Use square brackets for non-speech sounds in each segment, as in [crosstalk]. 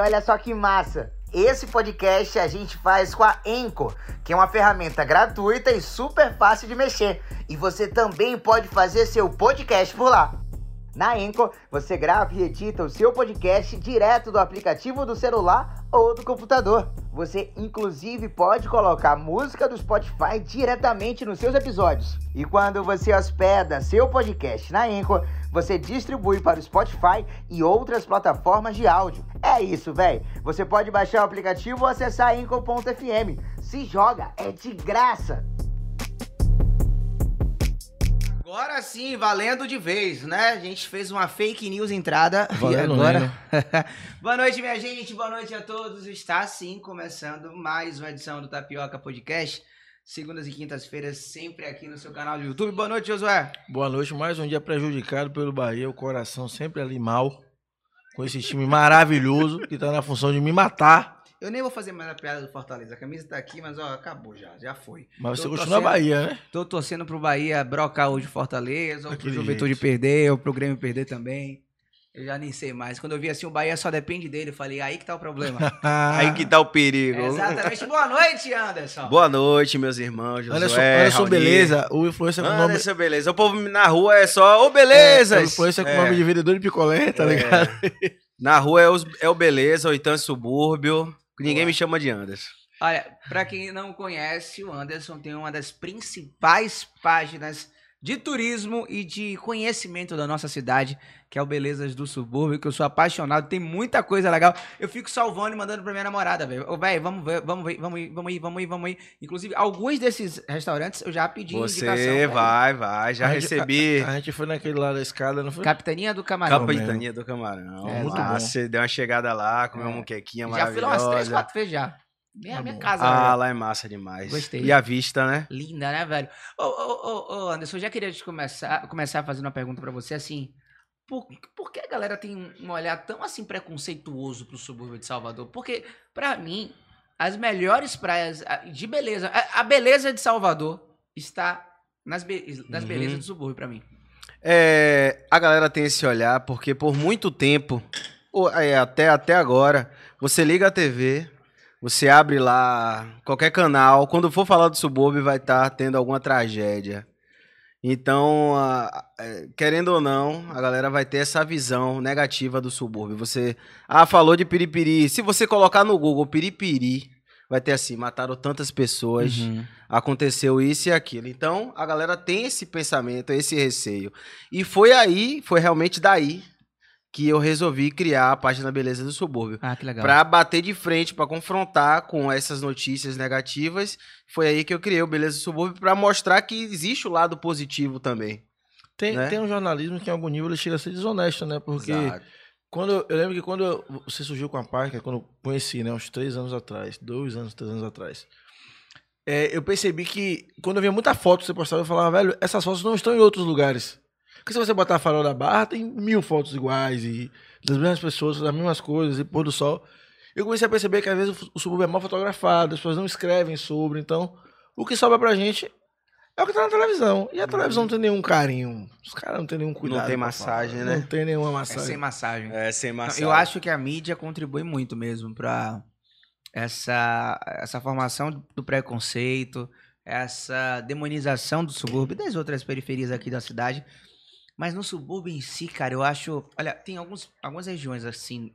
olha só que massa. Esse podcast a gente faz com a Anchor, que é uma ferramenta gratuita e super fácil de mexer. E você também pode fazer seu podcast por lá. Na Anchor, você grava e edita o seu podcast direto do aplicativo do celular ou do computador. Você, inclusive, pode colocar música do Spotify diretamente nos seus episódios. E quando você hospeda seu podcast na Anchor, você distribui para o Spotify e outras plataformas de áudio. É isso, velho. Você pode baixar o aplicativo ou acessar anchor.fm. Se joga, é de graça. Agora sim, valendo de vez, né? A gente fez uma fake news entrada Valendo e agora. [laughs] boa noite, minha gente. Boa noite a todos. Está sim começando mais uma edição do Tapioca Podcast. Segundas e quintas-feiras, sempre aqui no seu canal do YouTube. Boa noite, Josué. Boa noite, mais um dia prejudicado pelo Bahia, o coração sempre ali mal, com esse time maravilhoso que tá na função de me matar. Eu nem vou fazer mais a piada do Fortaleza. A camisa tá aqui, mas ó, acabou já. Já foi. Mas você Tô continua torcendo- Bahia, né? Tô torcendo pro Bahia brocar hoje Fortaleza, ou pro Daquele Juventude jeito. perder, ou pro Grêmio perder também. Eu já nem sei mais. Quando eu vi assim, o Bahia só depende dele, eu falei, aí que tá o problema. [laughs] Aí que tá o perigo. É, exatamente. Boa noite, Anderson. Boa noite, meus irmãos. Josué, Anderson, Anderson beleza, o influencer com nome. Anderson, beleza. O povo na rua é só, ô, beleza. É, o influencer com nome de vendedor de picolé, tá É. ligado? [laughs] Na rua é, os- é o beleza, ou então é subúrbio. Ninguém me chama de Anderson. Olha, pra quem não conhece, o Anderson tem uma das principais páginas de turismo e de conhecimento da nossa cidade, que é o Belezas do Subúrbio, que eu sou apaixonado, tem muita coisa legal. Eu fico salvando e mandando pra minha namorada, velho. Ô, velho, vamos ver, vamos ver, vamos ir, vamos ir, vamos ir, vamos ir. Inclusive, alguns desses restaurantes eu já pedi Você indicação. velho. vai, vai. Já A gente- recebi A, a gente foi naquele lá da escada, não foi? Capitania do Camarão. capitania do camarão. É, muito lá. bom. Você deu uma chegada lá, comeu É. uma muquequinha Já fui lá umas três, maravilhosa. quatro vezes já. Minha, Tá minha bom. casa, Ah, velho. lá é massa demais. Gostei. E a vista, né? Linda, né, velho? Ô, ô, ô, ô, Anderson, eu já queria te começar, começar fazendo uma pergunta pra você, assim. Por, por que a galera tem um olhar tão, assim, preconceituoso pro subúrbio de Salvador? Porque, pra mim, as melhores praias de beleza... A, a beleza de Salvador está nas, be- nas Uhum. belezas do subúrbio, pra mim. É, a galera tem esse olhar porque por muito tempo, ou, é, até, até agora, você liga a TV, você abre lá qualquer canal, quando for falar do subúrbio vai estar tendo alguma tragédia. Então, querendo ou não, a galera vai ter essa visão negativa do subúrbio. Você, ah, falou de piripiri. Se você colocar no Google piripiri, vai ter assim, mataram tantas pessoas Uhum. aconteceu isso e aquilo. Então, a galera tem esse pensamento, esse receio. E foi aí, foi realmente daí que eu resolvi criar a página Beleza do Subúrbio. Ah, que legal. Pra bater de frente, pra confrontar com essas notícias negativas. Foi aí que eu criei o Beleza do Subúrbio pra mostrar que existe o lado positivo também. Tem, né? tem um jornalismo que em algum nível ele chega a ser desonesto, né? Porque Exato. quando eu, lembro que quando eu- você surgiu com a Parker, quando eu conheci, né? Uns três anos atrás, dois anos, três anos atrás. é, eu percebi que quando eu via muita foto que você postava, eu falava, velho, essas fotos não estão em outros lugares. Porque se você botar a farol da barra, tem mil fotos iguais e das mesmas pessoas, das mesmas coisas, e pôr do sol. Eu comecei a perceber que às vezes o, subúrbio é mal fotografado, as pessoas não escrevem sobre, então o que sobra pra gente é o que tá na televisão. E a televisão não tem nenhum carinho. Os caras não tem nenhum cuidado. tem pra massagem, falar, né? Não tem nenhuma É massagem. sem massagem. É, sem massagem. Eu acho que a mídia contribui muito mesmo para essa, essa formação do preconceito, essa demonização do subúrbio e das outras periferias aqui da cidade. Mas no subúrbio em si, cara, eu acho. Olha, tem alguns, algumas regiões assim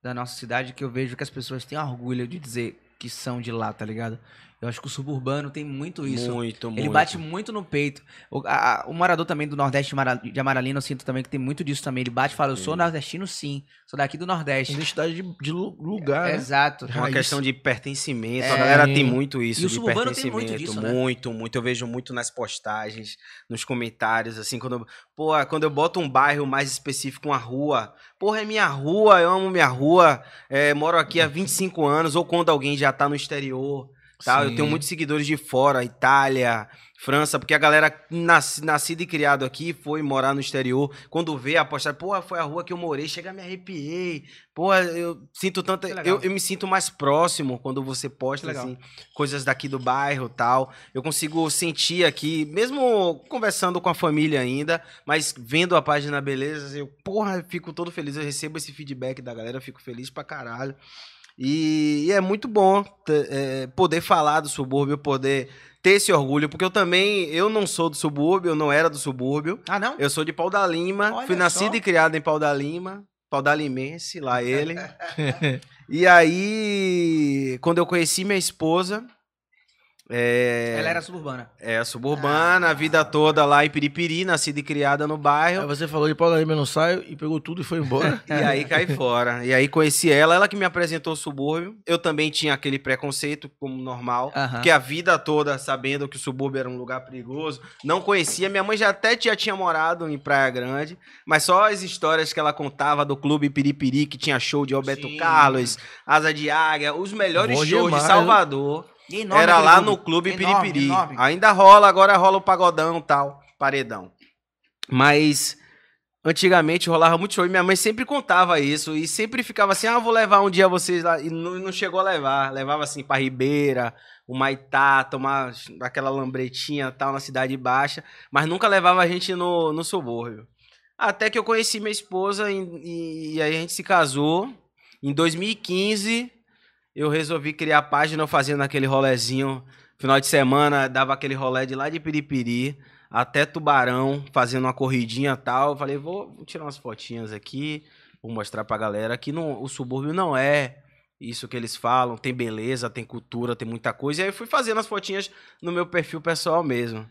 da nossa cidade que eu vejo que as pessoas têm orgulho de dizer que são de lá, tá ligado? Eu acho que o suburbano tem muito isso. Muito, muito. Ele bate muito no peito. O, a- o morador também do Nordeste de Mara- de Amaralina, eu sinto também que tem muito disso também. Ele bate e fala, eu sou nordestino sim, sou daqui do Nordeste. Identidade de, de lu- lugar, né? Exato. É uma Raiz. questão de pertencimento. É. A galera tem muito isso E o de suburbano tem pertencimento. muito disso, né? muito, muito. Eu vejo muito nas postagens, nos comentários, assim, quando eu, pô, quando eu boto um bairro mais específico, uma rua. Porra, é minha rua, eu amo minha rua, é, moro aqui há 25 anos, ou quando alguém já tá no exterior. Tá? Eu tenho muitos seguidores de fora, Itália, França, porque a galera nasci, nascida e criado aqui foi morar no exterior. Quando vê a postagem, pô, foi a rua que eu morei, chega, me arrepiei. Pô, eu sinto tanta. Eu, eu me sinto mais próximo quando você posta assim, coisas daqui do bairro tal. Eu consigo sentir aqui, mesmo conversando com a família ainda, mas vendo a página Beleza, eu, porra, fico todo feliz. Eu recebo esse feedback da galera, fico feliz pra caralho. E, e é muito bom é, poder falar do subúrbio, poder ter esse orgulho, porque eu também, eu não sou do subúrbio, eu não era do subúrbio. Ah, não? Eu sou de Pau da Lima, Olha fui nascido só. e criado em Pau da Lima, Pau da Limense, lá ele. [laughs] e aí, quando eu conheci minha esposa, é, Ela era suburbana. é suburbana, a vida toda lá em Piripiri, nascida e criada no Aí bairro. você falou de Paulo Lima, eu não saio, e pegou tudo e foi embora. [laughs] E aí caí fora. E aí conheci ela, ela que me apresentou o subúrbio. Eu também tinha aquele preconceito, como normal. Aham. Porque a vida toda, sabendo que o subúrbio era um lugar perigoso, não conhecia. Minha mãe já até já tinha morado em Praia Grande, mas só as histórias que ela contava do Clube Piripiri, que tinha show de Roberto Sim. Carlos, Asa de Águia, os melhores Bom shows demais, de Salvador. Enorme era lá clube. no Clube Enorme, Piripiri. enorme. Ainda rola, agora rola o pagodão e tal, paredão. Mas antigamente rolava muito show e minha mãe sempre contava isso e sempre ficava assim: ah, vou levar um dia vocês lá. E não, não chegou a levar. Levava assim pra Ribeira, o Maitá, tomar aquela lambretinha e tal na Cidade Baixa, mas nunca levava a gente no, no subúrbio. Até que eu conheci minha esposa e, e- e aí a gente se casou. Em 2015, eu resolvi criar a página fazendo aquele rolezinho. Final de semana, dava aquele rolê de lá de Piripiri até Tubarão, fazendo uma corridinha tal. Falei, vou, vou tirar umas fotinhas aqui, vou mostrar pra galera que não, o subúrbio não é isso que eles falam. Tem beleza, tem cultura, tem muita coisa. E aí eu fui fazendo as fotinhas no meu perfil pessoal mesmo.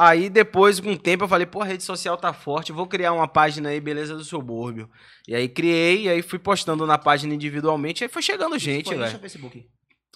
Aí depois, com o tempo, eu falei, pô, a rede social tá forte, vou criar uma página aí, Beleza do Subúrbio. E aí criei, e aí fui postando na página individualmente, aí foi chegando gente, Foi Insta velho.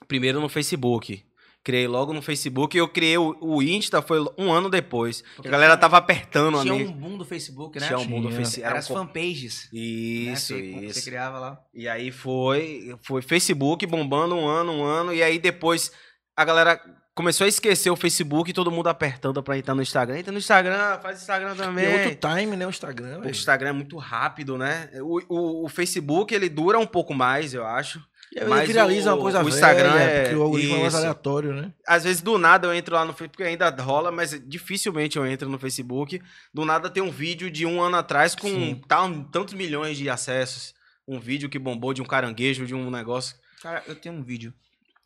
Primeiro no Facebook. Criei logo no Facebook. Eu criei o, o Insta, foi um ano depois. Porque a galera tava apertando a Tinha um boom do Facebook, né? Tinha um boom do. Facebook. Era Era as um fanpages. né? Isso, Você- Você isso. criava lá. E aí foi, foi Facebook bombando um ano, um ano. E aí depois a galera começou a esquecer o Facebook e todo mundo apertando pra entrar no Instagram. Entra no Instagram, faz Instagram também. é outro time, né? O Instagram. O. Instagram é muito rápido, né? O, o, o Facebook, ele dura um pouco mais, eu acho. E aí Mas viraliza o- uma coisa o Instagram velha, é- porque o algoritmo é mais isso. aleatório, né? Às vezes, do nada, eu entro lá no Facebook, ainda rola, mas dificilmente eu entro no Facebook. Do nada tem um vídeo de um ano atrás com Sim. tal- tantos milhões de acessos. Um vídeo que bombou de um caranguejo, de um negócio. Cara, eu tenho um vídeo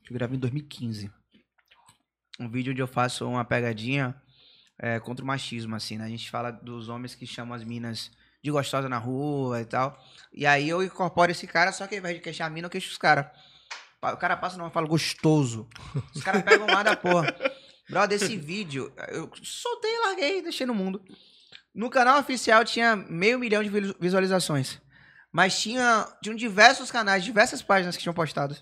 que eu gravei em 2015. Um vídeo onde eu faço uma pegadinha é, contra o machismo, assim, né? A gente fala dos homens que chamam as minas de gostosa na rua e tal. E aí eu incorporo esse cara, só que ao invés de queixar a mina, eu queixo os caras. O cara passa não, eu falo gostoso. Os caras pegam lá da porra. [laughs] Brother, esse vídeo, eu soltei e larguei, deixei no mundo. No canal oficial tinha meio milhão de visu- visualizações. Mas tinha, tinham diversos canais, diversas páginas que tinham postado.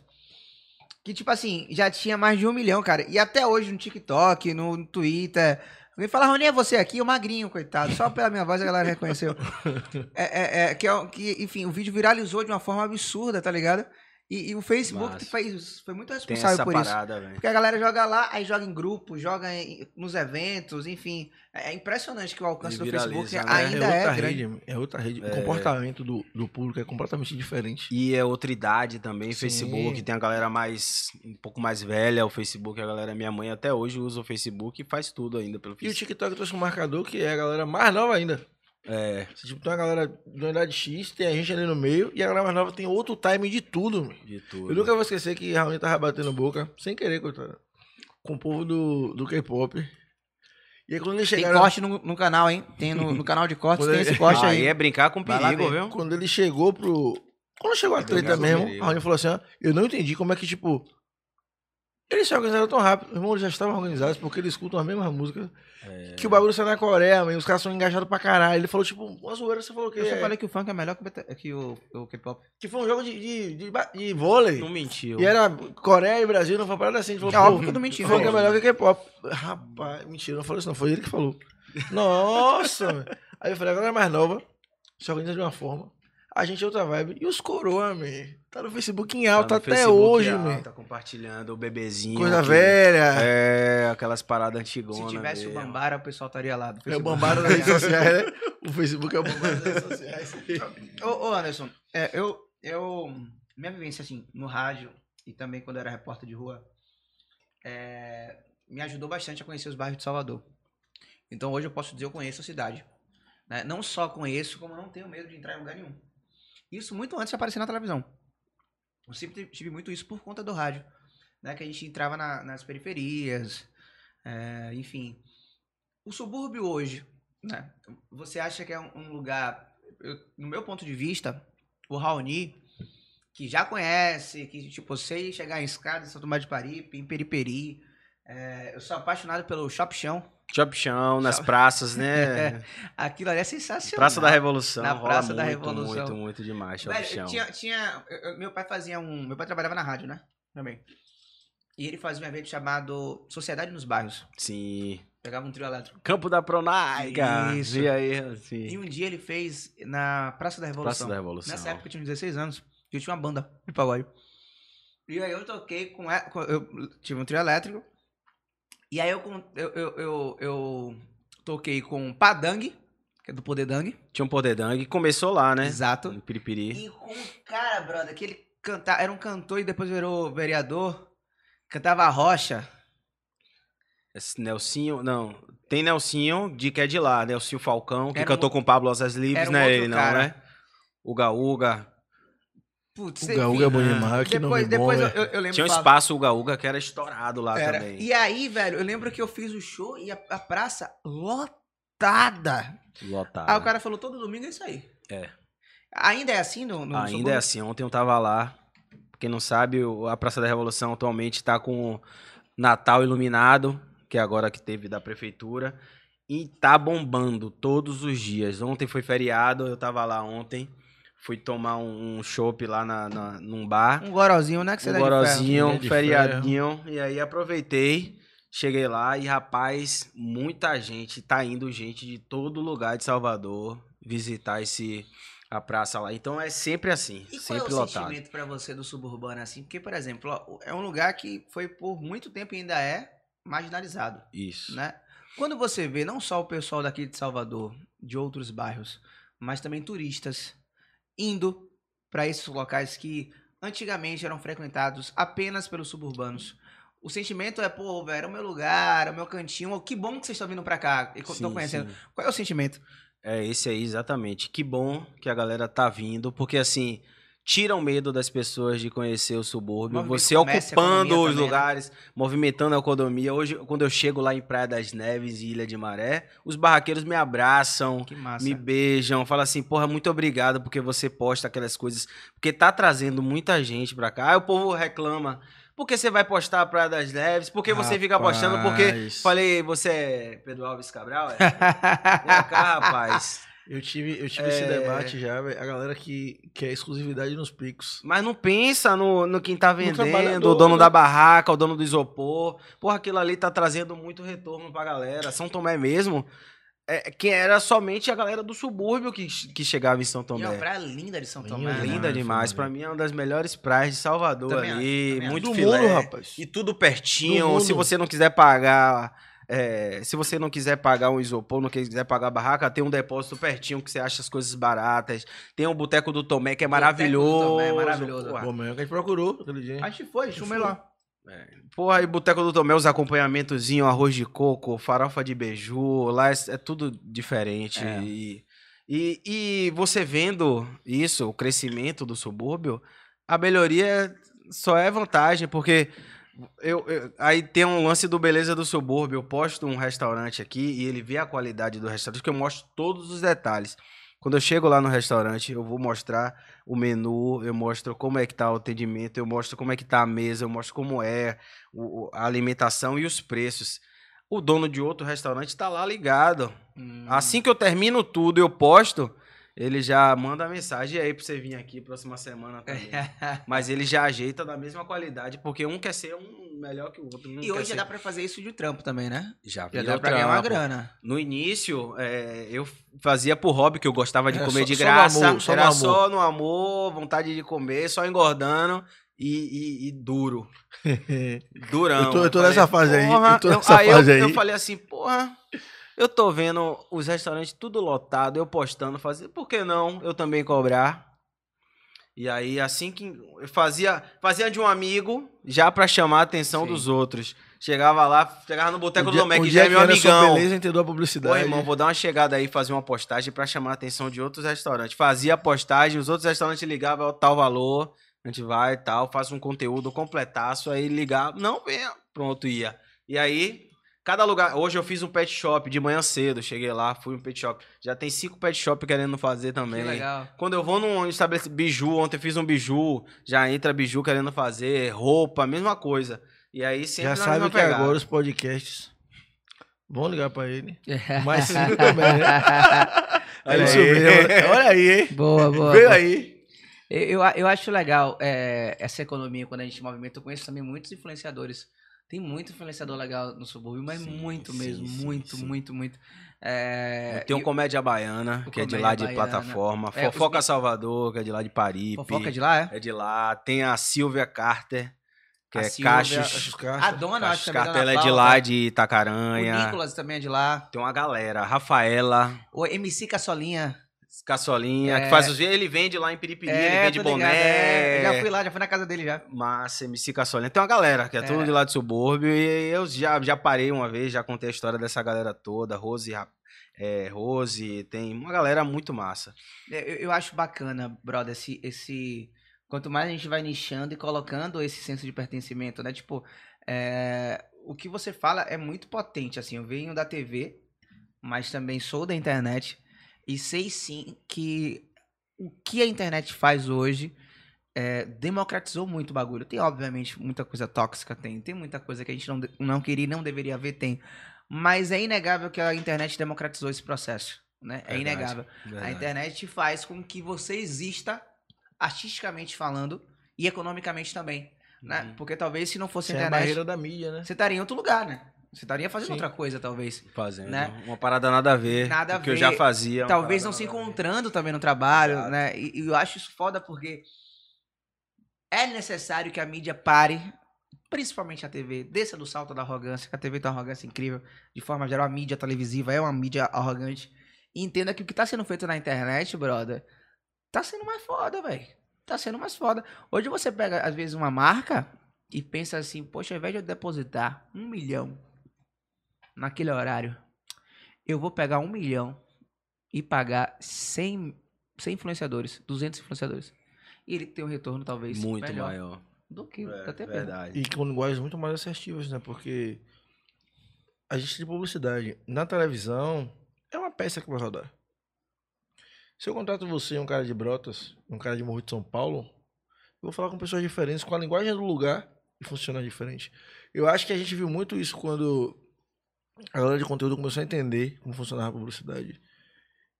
Que, tipo assim, já tinha mais de um milhão, cara. E até hoje no TikTok, no, no Twitter. Alguém fala, Rony, é você aqui? O magrinho, coitado. Só pela minha voz a galera reconheceu. [laughs] É, é, é, que, é que, enfim, o vídeo viralizou de uma forma absurda, tá ligado? E, e o Facebook fez, foi muito responsável por isso. parada, velho. Porque a galera joga lá, aí joga em grupo, joga em- nos eventos, enfim. É, é impressionante que o alcance do Facebook né? ainda é é, outra grande. rede, é outra rede. É. O comportamento do, do público é completamente diferente. E é outra idade também, Sim. Facebook. Tem a galera mais. um pouco mais velha, o Facebook. A galera, minha mãe até hoje usa o Facebook e faz tudo ainda pelo E o Facebook. TikTok trouxe um marcador que é a galera mais nova ainda. É, Você, tipo, tem uma galera de uma idade X, tem a gente ali no meio, e a galera mais nova tem outro time de tudo. meu. de tudo. Eu nunca vou esquecer que Raoni tava batendo boca, sem querer, coitado, com o povo do, do K-pop. E aí quando eles Tem chegaram. corte no, no canal, hein? Tem no, no canal de cortes, tem ele- esse corte aí aí. é brincar com perigo, viu? Quando ele chegou pro. Quando chegou a É treta mesmo, a Raoni falou assim: ó, eu não entendi como é que, tipo. Eles se organizaram tão rápido. Irmão, eles já estavam organizados porque eles escutam as mesmas músicas. É. Que o bagulho sai na Coreia, man, os caras são engajados pra caralho. Ele falou, tipo, uma zoeira, você falou que. Eu só é- falei que o funk é melhor que o, o, o K-pop. Que foi um jogo de, de, de, de vôlei. Não mentiu. E era Coreia e Brasil, não foi parada assim. Ele falou, É pô, óbvio que eu não menti, Funk é melhor que K-pop. Rapaz, mentira, não falou isso não. Foi ele que falou. [laughs] Nossa. Aí eu falei, agora é mais nova. Se organiza de uma forma. A gente é outra vibe. E os coroa, man? Tá no Facebook em alta Tá no até Facebook hoje, alta, man. Tá compartilhando o bebezinho. Coisa que- velha. É, aquelas paradas antigonas. Se tivesse o mesmo. Bambara, o pessoal estaria lá. É o bambara das redes sociais, né? [laughs] O Facebook é o bambara das redes sociais. Ô, ô, Anderson, é, eu, eu. Minha vivência, assim, no rádio e também quando eu era repórter de rua, é, me ajudou bastante a conhecer os bairros de Salvador. Então hoje eu posso dizer que eu conheço a cidade. né? Não só conheço, como não tenho medo de entrar em lugar nenhum. Isso muito antes de aparecer na televisão. Eu sempre tive muito isso por conta do rádio. Né? Que a gente entrava na- nas periferias, é, enfim. O subúrbio hoje, né? Você acha que é um, um lugar, eu- no meu ponto de vista, o Raoni, que já conhece, que tipo, sei chegar em escada São Tomás de Paripe, em Periperi, é, eu sou apaixonado pelo Shop Chão. Chão, nas praças, né? [laughs] Aquilo ali é sensacional. Praça da Revolução. Na Praça da muito, Revolução. Muito, muito demais, chão. tinha, tinha eu- eu- meu pai fazia um, meu pai trabalhava na rádio, né? Também. E ele fazia um evento chamado Sociedade nos Bairros. Sim. Pegava um trio elétrico. Campo da Pronaica. Isso. E aí, assim. E um dia ele fez na Praça da Revolução. Praça da Revolução. Nessa época eu tinha uns 16 anos. E eu tinha uma banda de pagode. E aí eu toquei com. com- Eu tive um trio elétrico. E aí eu, eu, eu, eu, eu toquei com Padang, que é do Poder Dang. Tinha um poder dangue. Começou lá, né? Exato. Em Piripiri. E com um cara, brother, que ele cantava. Era um cantor e depois virou vereador. Cantava rocha. Esse Nelsinho, não. Tem Nelsinho, de que é de lá. Nelsinho Falcão, que Era cantou um- com Pablo Osas Livres, um né? Ele não, cara. né? Uga Uga. Putz, O Gaúga é bom demais, que nome Depois, depois bom, eu, eu, lembro. Tinha um espaço Uga Uga que era estourado lá Era. também. E aí, velho, eu lembro que eu fiz o show e a, a praça lotada. Lotado. Aí o cara falou, todo domingo é isso aí. É. Ainda é assim no, no Ainda subúrbio? é assim. Ontem eu tava lá. Quem não sabe, o- a Praça da Revolução atualmente tá com Natal iluminado, que é agora que teve da prefeitura. E tá bombando todos os dias. Ontem foi feriado, eu tava lá ontem. Fui tomar um, um chopp lá na, na- num bar. Um gorozinho, né? Que você um gorozinho, um feriadinho. E aí aproveitei, cheguei lá e, rapaz, muita gente, tá indo gente de todo lugar de Salvador visitar esse a praça lá. Então é sempre assim, E qual sempre é o lotado. sentimento pra você do suburbano assim? Porque, por exemplo, ó, é um lugar que foi por muito tempo e ainda é marginalizado, Isso. né? Quando você vê não só o pessoal daqui de Salvador, de outros bairros, mas também turistas indo para esses locais que antigamente eram frequentados apenas pelos suburbanos. O sentimento é, pô, velho, era o meu lugar, é o meu cantinho. Que bom que vocês estão vindo pra cá e estão conhecendo. sim. Qual é o sentimento? É esse aí, exatamente. Que bom que a galera tá vindo, porque assim, tira o medo das pessoas de conhecer o subúrbio. Movimento Você ocupando os também, né? lugares, movimentando a economia. Hoje, quando eu chego lá em Praia das Neves e Ilha de Maré, os barraqueiros me abraçam, me beijam, falam assim, porra, muito obrigado porque você posta aquelas coisas, porque tá trazendo muita gente pra cá. Aí o povo reclama, por que você vai postar a Praia das Neves? Por que você fica postando? Porque, falei, você é Pedro Alves Cabral? É? Vem cá, rapaz. [laughs] Eu tive, eu tive esse É. debate já, velho. A galera que quer exclusividade nos picos. Mas não pensa no, no quem tá vendendo, o dono né? da barraca, o dono do isopor. Porra, aquilo ali tá trazendo muito retorno pra galera. São Tomé mesmo, é, que era somente a galera do subúrbio que, que chegava em São E é Tomé. uma praia linda de São Linda Tomé. né? Linda demais, demais. Tomé. mim é uma das melhores praias de Salvador Também ali. também muito filé. mundo, rapaz. E tudo pertinho. Se você não quiser pagar. É, se você não quiser pagar um isopor, não quiser pagar a barraca, tem um depósito pertinho que você acha as coisas baratas. Tem o Boteco do Tomé, que é Boteco do maravilhoso. Tomé é maravilhoso. Porra, Bom, mesmo que a gente procurou aquele dia. A gente foi, chumei lá. Porra, e Boteco do Tomé, os acompanhamentozinhos, arroz de coco, farofa de beiju, lá é, é tudo diferente. É. E, e, e você vendo isso, o crescimento do subúrbio, a melhoria só é vantagem, porque eu, eu- aí tem um lance do Beleza do Subúrbio, eu posto um restaurante aqui e ele vê a qualidade do restaurante, que eu mostro todos os detalhes. Quando eu chego lá no restaurante, eu vou mostrar o menu, eu mostro como é que tá o atendimento, eu mostro como é que tá a mesa, eu mostro como é o- a alimentação e os preços. O dono de outro restaurante tá lá ligado. Hum. Assim que eu termino tudo, eu posto, ele já manda a mensagem "E aí pra você vir aqui próxima semana [laughs] também. Mas ele já ajeita da mesma qualidade, porque um quer ser um melhor que o outro. E hoje já ser- dá pra fazer isso de trampo também, né? Já, Já dá pra ganhar uma grana. No início, é, eu fazia por hobby, que eu gostava de É, comer só- de só no graça. amor, só no era amor. só no amor, vontade de comer, só engordando e, e- e duro. [laughs] Durão. Eu tô- eu tô nessa fase aí, eu tô nessa aí, fase eu, aí. eu falei assim, porra, eu tô vendo os restaurantes tudo lotado, eu postando, fazia, por que não eu também cobrar? E aí, assim que eu fazia, fazia de um amigo, já pra chamar a atenção Sim. dos outros. Chegava lá, chegava no Boteco Um do Domecq, um já é meu amigão. beleza entendeu a Pô, publicidade. irmão, vou dar uma chegada aí, fazer uma postagem pra chamar a atenção de outros restaurantes. Fazia a postagem, os outros restaurantes ligavam tal valor, a gente vai e tal, faz um conteúdo completaço, aí ligava, não, venha, pronto, ia. E aí, cada lugar, hoje eu fiz um pet shop de manhã cedo, cheguei lá, fui um pet shop. Já tem cinco pet shop querendo fazer também. Que legal. Quando eu vou num estabelecimento, biju, ontem eu fiz um biju, já entra biju querendo fazer, roupa, mesma coisa. E aí sempre Já sabe que pegada. agora os podcasts vão ligar pra ele. [laughs] Mas sim também, né? [laughs] Olha É aí. Olha aí, hein? boa, boa. Veio aí. Eu, eu acho legal é, essa economia quando a gente movimenta. Eu conheço também muitos influenciadores. Tem muito influenciador legal no subúrbio, mas Sim, muito sim, mesmo. sim, muito, muito, muito. É, Tem um Comédia Baiana, o que é de lá de Baiana. plataforma. É, os Fofoca mi- Salvador, que é de lá de Paripe. Fofoca de lá, é? É de lá. Tem a Silvia Carter, que A é Silvia, Caixos. A dona, acho Caixos que também Carter, ela é de lá, de O Itacaranha. Nicolas também é de lá. Tem uma galera. Rafaela, O MC Caçolinha. Caçolinha, É. que faz os... Ele vende lá em Piripiri, ele é, vende tô ligado, boné. é. Já fui lá, já fui na casa dele já. Massa, MC Caçolinha. Tem uma galera que é, É. tudo de lá de subúrbio. E eu já, já parei uma vez, já contei a história dessa galera toda. Rose, é, Rose, tem uma galera muito massa. É, Eu, eu acho bacana, brother, esse, esse. Quanto mais a gente vai nichando e colocando esse senso de pertencimento, né? Tipo, o que você fala é muito potente, assim. Eu venho da TV, mas também sou da internet e sei sim que o que a internet faz hoje é, democratizou muito o bagulho. Tem, obviamente, muita coisa tóxica, tem. Tem muita coisa que a gente não, não queria e não deveria ver, tem. Mas é inegável que a internet democratizou esse processo, né? É Verdade, inegável. A internet faz com que você exista artisticamente falando e economicamente também, né? Uhum. Porque talvez se não fosse Sem a é a internet, barreira da mídia, né? você estaria em outro lugar, né? Você estaria fazendo Sim. outra coisa, talvez. Fazendo. né? Uma parada nada a ver. Nada a o que eu ver. já fazia. talvez não se ver. encontrando também no trabalho, Exato. né? E, e eu acho isso foda porque é necessário que a mídia pare, principalmente a TV, desça do salto da arrogância, que a TV tem uma arrogância incrível. De forma geral, a mídia televisiva é uma mídia arrogante. E entenda que o que tá sendo feito na internet, brother, tá sendo mais foda, velho. Tá sendo mais foda. Hoje você pega, às vezes, uma marca e pensa assim, poxa, ao invés de eu depositar um milhão naquele horário, eu vou pegar um milhão e pagar 100, 100 influenciadores, 200 influenciadores. E ele tem um retorno, talvez, Muito melhor maior. do que É, da TV. verdade. E com linguagens muito mais assertivas, né? Porque a gente tem publicidade. Na televisão, é uma peça que vai rodar. Se eu contrato você, um cara de Brotas, um cara de Morro de São Paulo, eu vou falar com pessoas diferentes, com a linguagem do lugar e funcionar diferente. Eu acho que a gente viu muito isso quando a galera de conteúdo começou a entender como funcionava a publicidade.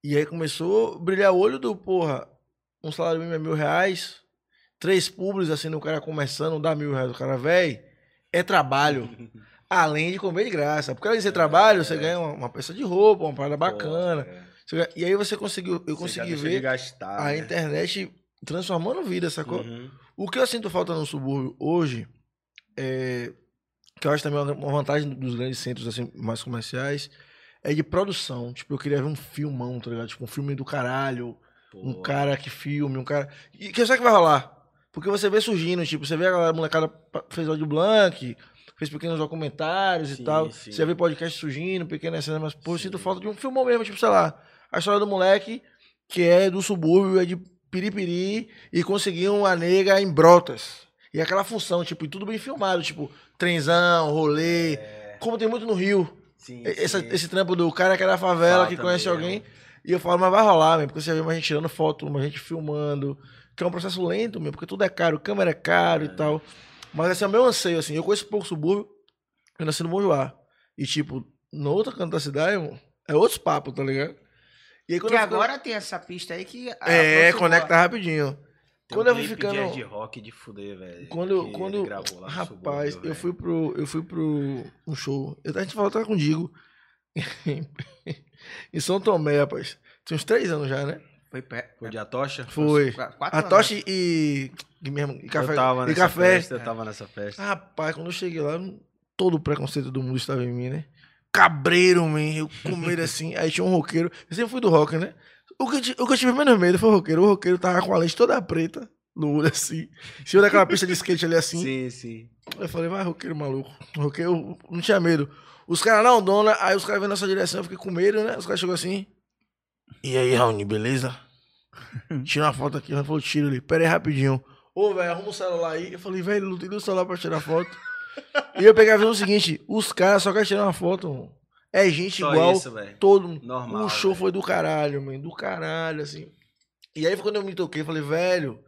E aí começou a brilhar o olho do, porra, um salário mínimo é mil reais, três públicos assim no cara começando, dá mil reais o cara, velho, é trabalho. [laughs] Além de comer de graça. Porque além de ser trabalho, você ganha uma, uma peça de roupa, uma parada bacana. É. Ganha- E aí você conseguiu, eu Você consegui ver gastar, a né? internet transformando vida, sacou? Uhum. O que eu sinto falta no subúrbio hoje, é, que eu acho também uma vantagem dos grandes centros assim, mais comerciais, é de produção. Tipo, eu queria ver um filmão, tá ligado? Tipo, um filme do caralho, um Pô. cara que filme, um cara. E que sabe que vai rolar? Porque você vê surgindo, tipo, você vê a galera, a molecada fez áudio blank, fez pequenos documentários Sim, e tal. sim. Você vê podcast surgindo, pequenas cenas, mas, pô, eu sinto falta de um filmão mesmo, tipo, sei lá, a história do moleque que é do subúrbio, é de Piripiri e conseguiu uma nega em Brotas. E aquela função, tipo, e tudo bem filmado, tipo, trenzão, rolê. Como tem muito no Rio. Sim, Esse, sim. esse trampo do cara que é da favela, Falta que conhece mesmo. alguém. E eu falo, mas vai rolar, mesmo, porque você vê uma gente tirando foto, uma gente filmando. Que é um processo lento mesmo, porque tudo é caro, câmera é caro e tal. Mas esse é o meu anseio, assim. Eu conheço pouco subúrbio, eu nasci no Mojoá. E, tipo, no outro canto da cidade, é outros papos, tá ligado? E aí, Que eu agora tem essa pista aí que. É, conecta rapidinho. Tem Quando um eu fui ficando- de Rock de fuder, velho. Quando, quando gravou lá rapaz, subúrbio, eu fui pro, eu fui pro um show. Eu, a gente falou até com o Digo. em São Tomé, rapaz. Tem uns três anos já, né? Foi pé. Foi de Atocha? Foi. Quatro A anos. Toche e, e mesmo e café. eu tava e nessa café. festa, eu tava nessa festa. Rapaz, quando eu cheguei lá, todo o preconceito do mundo estava em mim, né? Cabreiro, man. Eu com medo assim. Aí tinha um roqueiro. Eu sempre fui do rock, né? O que, eu o que eu tive menos medo foi o roqueiro. O roqueiro tava com a lente toda preta no olho assim. Em cima daquela pista de skate ali assim. Sim, sim. Eu falei, vai, roqueiro maluco. Roqueiro não tinha medo. Os caras não, dona. Aí os caras vendo nossa direção, eu fiquei com medo, né? Os caras chegou assim. E aí, Raoni, beleza? [laughs] Tira uma foto aqui. Ele falou, tira ali. Pera aí, rapidinho. Ô, velho, arruma o celular aí. Eu falei, velho, não tem o celular pra tirar foto. e eu pegava e o seguinte: os caras só querem tirar uma foto, mano. É gente Só igual isso, todo mundo. Normal. o show velho. foi do caralho, mano. Do caralho, assim. E aí foi quando eu me toquei, falei, velho,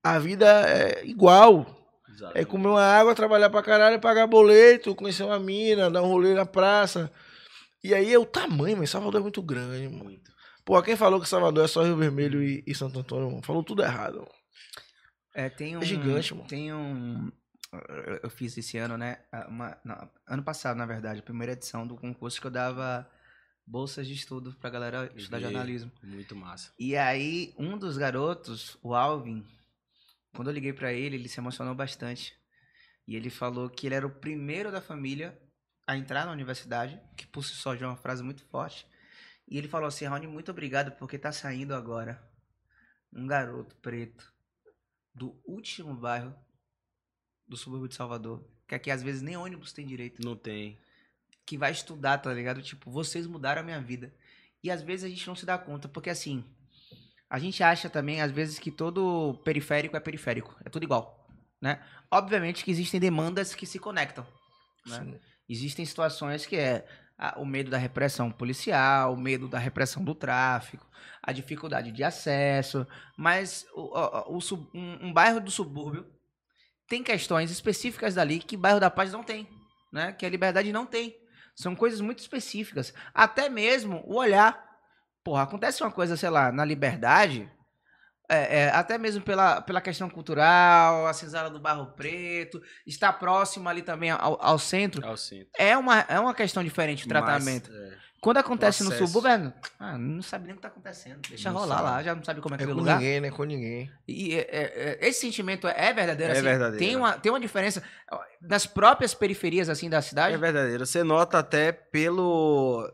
a vida é igual. É comer uma água, trabalhar pra caralho, pagar boleto, conhecer uma mina, dar um rolê na praça. E aí é o tamanho, mas Salvador é muito grande, mano. Muito. Pô, quem falou que Salvador é só Rio Vermelho e, e Santo Antônio, mano, falou tudo errado. Mano. É, tem um. gigante, mano. Tem um. Eu- fiz esse ano, né? uma- não, ano passado, na verdade, a primeira edição do concurso que eu dava bolsas de estudo pra galera estudar Vi. jornalismo. Muito massa. E aí, um dos garotos, o Alvin, quando eu liguei pra ele, ele se emocionou bastante. E ele falou que ele era o primeiro da família a entrar na universidade, que por si só já é uma frase muito forte. E ele falou assim: Raoni, muito obrigado porque tá saindo agora um garoto preto do último bairro do subúrbio de Salvador, que aqui às vezes nem ônibus tem direito Não tem. que vai estudar, tá ligado? Tipo, vocês mudaram a minha vida. E às vezes a gente não se dá conta, porque assim, a gente acha também, às vezes, que todo periférico é periférico. É tudo igual, né? Obviamente que existem demandas que se conectam, né? Existem situações que é o medo da repressão policial, o medo da repressão do tráfico, a dificuldade de acesso, mas o, o- o um, um bairro do subúrbio tem questões específicas dali que bairro da Paz não tem, né? Que a Liberdade não tem. São coisas muito específicas. Até mesmo o olhar. Porra, acontece uma coisa, sei lá, na Liberdade, é, é, até mesmo pela, pela questão cultural, a senzala do Barro Preto, está próximo ali também ao, ao centro. Ao centro. É uma, é uma questão diferente de tratamento. Mas, é, Quando acontece no subúrbio, é, ah, não sabe nem o que está acontecendo. Deixa Não rolar sabe. lá, já não sabe como é É aquele com lugar. ninguém, né? Com ninguém. E é, é, é, esse sentimento é verdadeiro, É assim? verdadeiro. Tem uma, tem uma diferença nas próprias periferias, assim, da cidade? É verdadeiro. Você nota até pelo.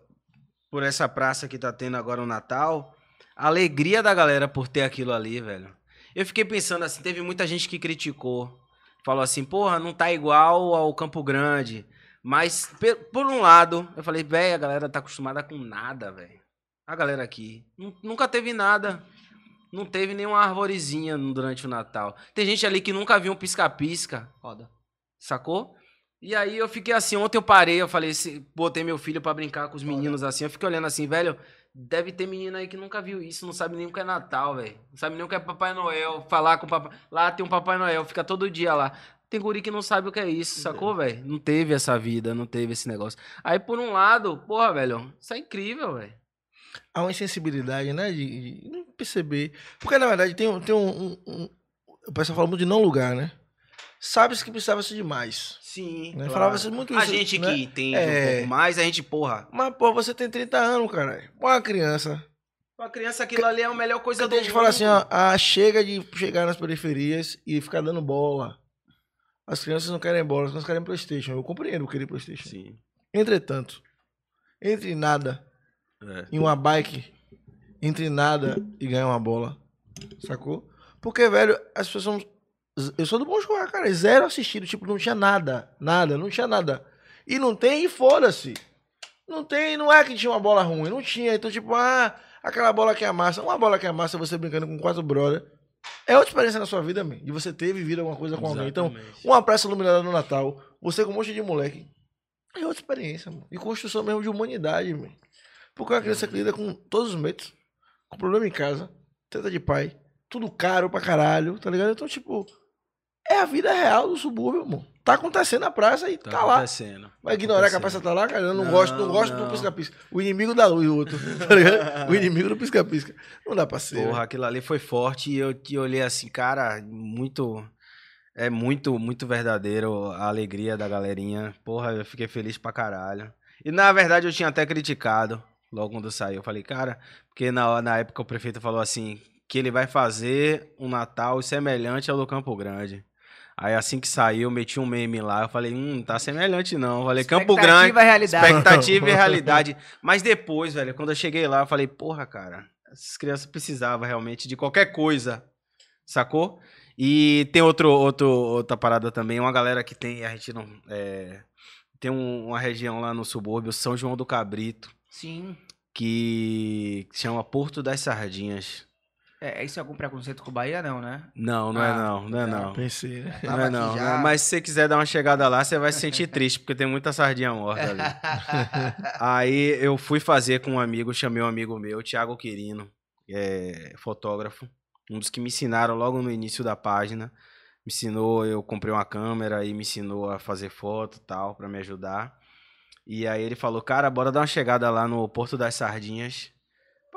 Por essa praça que tá tendo agora o Natal, a alegria da galera por ter aquilo ali, velho. Eu fiquei pensando assim, teve muita gente que criticou. Falou assim, porra, não tá igual ao Campo Grande. Mas, por um lado, eu falei, velho, a galera tá acostumada com nada, velho. A galera aqui. nu- Nunca teve nada. Não teve nenhuma arvorezinha durante o Natal. Tem gente ali que nunca viu um pisca-pisca. Foda. Sacou? E aí eu fiquei assim, ontem eu parei, eu falei, botei meu filho pra brincar com os meninos assim, eu fiquei olhando assim, velho, deve ter menino aí que nunca viu isso, não sabe nem o que é Natal, velho. Não sabe nem o que é Papai Noel, falar com o Papai... Lá tem um Papai Noel, fica todo dia lá. Tem guri que não sabe o que é isso, sacou, velho? Não teve essa vida, não teve esse negócio. Aí, por um lado, porra, velho, isso é incrível, velho. Há uma insensibilidade, né? De, de não perceber. Porque, na verdade, tem, um- tem um, um- um- O pessoal fala muito de não lugar, né? Sabe-se que precisava-se de mais. Sim, Né? Falava-se muito A isso, gente né? que entende É. um pouco mais, a gente, porra, Mas, pô, você tem 30 anos, caralho. Uma criança. pra criança aquilo ali é a melhor coisa do tem gente mundo. que fala assim, ó, ah, chega de chegar nas periferias e ficar dando bola. As crianças não querem bola, as crianças querem Playstation. Eu compreendo querer Playstation. Sim, Entretanto, entre nada é. e uma bike, entre nada e ganhar uma bola. Sacou? Porque, velho, as pessoas são. Eu sou do bom jogar, cara. Zero assistido. Tipo, não tinha nada. Nada, não tinha nada. E não tem, e foda-se. Não tem, não é que tinha uma bola ruim. Não tinha. Então, tipo, ah, aquela bola que amassa. Uma bola que amassa você brincando com quatro brother. É outra experiência na sua vida, man. De você ter vivido alguma coisa com alguém. Então, uma praça iluminada no Natal, você com um monte de moleque. É outra experiência, mano. E construção mesmo de humanidade, mano. Porque é uma criança que lida com todos os medos, com problema em casa, treta de pai, tudo caro pra caralho, tá ligado? Então, tipo, É a vida real do subúrbio, irmão. Tá acontecendo na praça e tá, Tá lá. acontecendo. Vai ignorar que a praça tá lá, cara? Eu não, Não, gosto, não gosto não. do pisca-pisca. O inimigo da luz, o outro. [laughs] Tá ligado? o inimigo do pisca-pisca. Não dá pra ser. Porra, né? aquilo ali foi forte e eu te olhei assim, cara, muito. É muito, muito verdadeiro a alegria da galerinha. Porra, eu fiquei feliz pra caralho. E na verdade eu tinha até criticado logo quando saiu. Eu falei, cara, porque na, na época o prefeito falou assim: que ele vai fazer um Natal semelhante ao do Campo Grande. Aí assim que saiu, eu meti um meme lá. Eu falei, hum, tá semelhante não. Eu falei, Campo Grande. Expectativa e realidade. Expectativa e realidade. Mas depois, velho, quando eu cheguei lá, eu falei, porra, cara, essas crianças precisavam realmente de qualquer coisa, sacou? E tem outro, outro, outra parada também, uma galera que tem, a gente não. é, tem um- uma região lá no subúrbio, São João do Cabrito, Sim. que chama Porto das Sardinhas. É, isso é algum preconceito com Bahia, não, né? Não, não é Ah, não, não é não. Pensei, né? Não é não, já. mas se você quiser dar uma chegada lá, você vai se sentir [laughs] triste, porque tem muita sardinha morta ali. [laughs] Aí eu fui fazer com um amigo, chamei um amigo meu, Thiago Quirino, é, fotógrafo, um dos que me ensinaram logo no início da página. Me ensinou, eu comprei uma câmera e me ensinou a fazer foto e tal, pra me ajudar. E aí ele falou, cara, bora dar uma chegada lá no Porto das Sardinhas.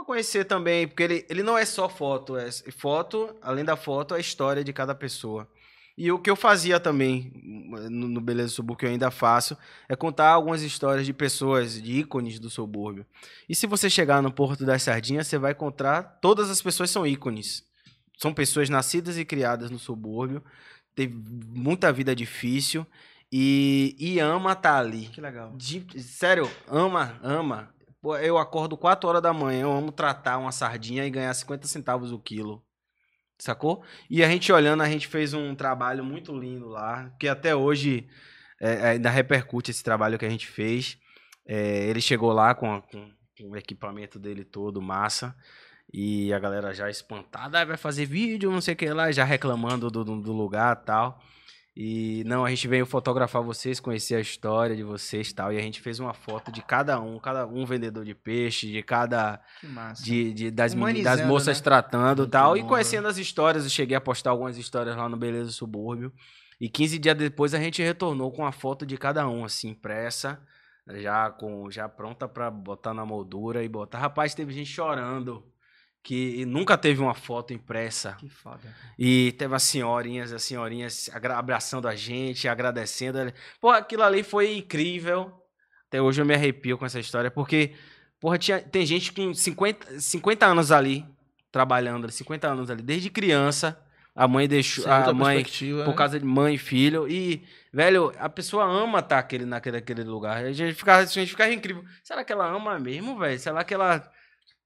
Pra conhecer também, porque ele, ele não é só foto, é foto, além da foto, a história de cada pessoa. E o que eu fazia também no, no Beleza Subúrbio, que eu ainda faço, é contar algumas histórias de pessoas, de ícones do subúrbio. E se você chegar no Porto das Sardinhas, você vai encontrar, todas as pessoas são ícones. São pessoas nascidas e criadas no subúrbio, teve muita vida difícil e, e ama estar ali. Que legal. De- sério, ama, ama. Eu acordo 4 horas da manhã, eu amo tratar uma sardinha e ganhar 50 centavos o quilo. Sacou? E a gente olhando, a gente fez um trabalho muito lindo lá, que até hoje é, é, ainda repercute esse trabalho que a gente fez. É, ele chegou lá com, com- com o equipamento dele todo, massa. E a galera já espantada, "Ah, vai fazer vídeo, não sei o que lá, já reclamando do, do, do lugar tal. E não, a gente veio fotografar vocês, conhecer a história de vocês e tal. E a gente fez uma foto de cada um, cada um vendedor de peixe, de cada. Que massa. De, de- das, das moças né? tratando e tal. E bom, conhecendo as histórias. Eu cheguei a postar algumas histórias lá no Beleza Subúrbio. E 15 dias depois a gente retornou com a foto de cada um, assim, impressa. Já, com, já pronta pra botar na moldura e botar. Rapaz, teve gente chorando. Que nunca teve uma foto impressa. Que foda. E teve as senhorinhas, as senhorinhas abraçando a gente, agradecendo. Pô, aquilo ali foi incrível. Até hoje eu me arrepio com essa história, porque, porra, tinha, tem gente com 50, 50 anos ali, trabalhando, 50 anos ali, desde criança. A mãe deixou. Sem A mãe, por né? causa de mãe e filho. E, velho, a pessoa ama estar aquele, naquele, naquele lugar. A gente ficava, a gente ficava incrível. Será que ela ama mesmo, velho? Será que ela.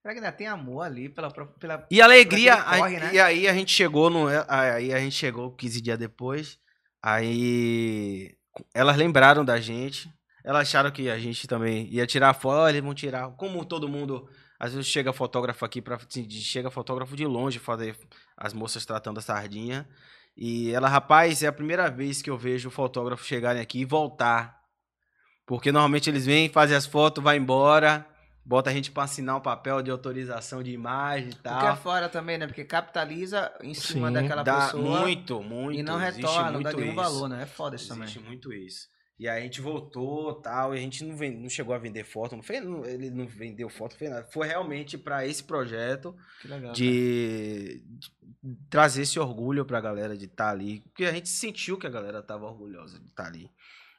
Será que ainda tem amor ali pela. pela... E alegria, corre, né? e aí a gente chegou no, aí a gente chegou 15 dias depois, aí elas lembraram da gente, elas acharam que a gente também ia tirar foto, olha, eles vão tirar, como todo mundo, às vezes chega fotógrafo aqui para chega fotógrafo de longe fazer as moças tratando a sardinha, e ela, rapaz, é a primeira vez que eu vejo fotógrafo chegarem aqui e voltar. Porque normalmente eles vêm, fazem as fotos, vai embora, bota a gente para assinar um papel de autorização de imagem e O que tal. é fora também, né? Porque capitaliza em cima Sim, daquela Dá pessoa muito, muito. e não existe retorna, não dá nenhum isso. valor, né? É foda isso Existe também. muito isso. E aí a gente voltou tal, e a gente não, ven- não chegou a vender foto, não fez, não- ele não vendeu foto, não fez nada. Foi realmente para esse projeto Que legal. de, de trazer esse orgulho pra galera de estar ali. Porque a gente sentiu que a galera tava orgulhosa de estar ali.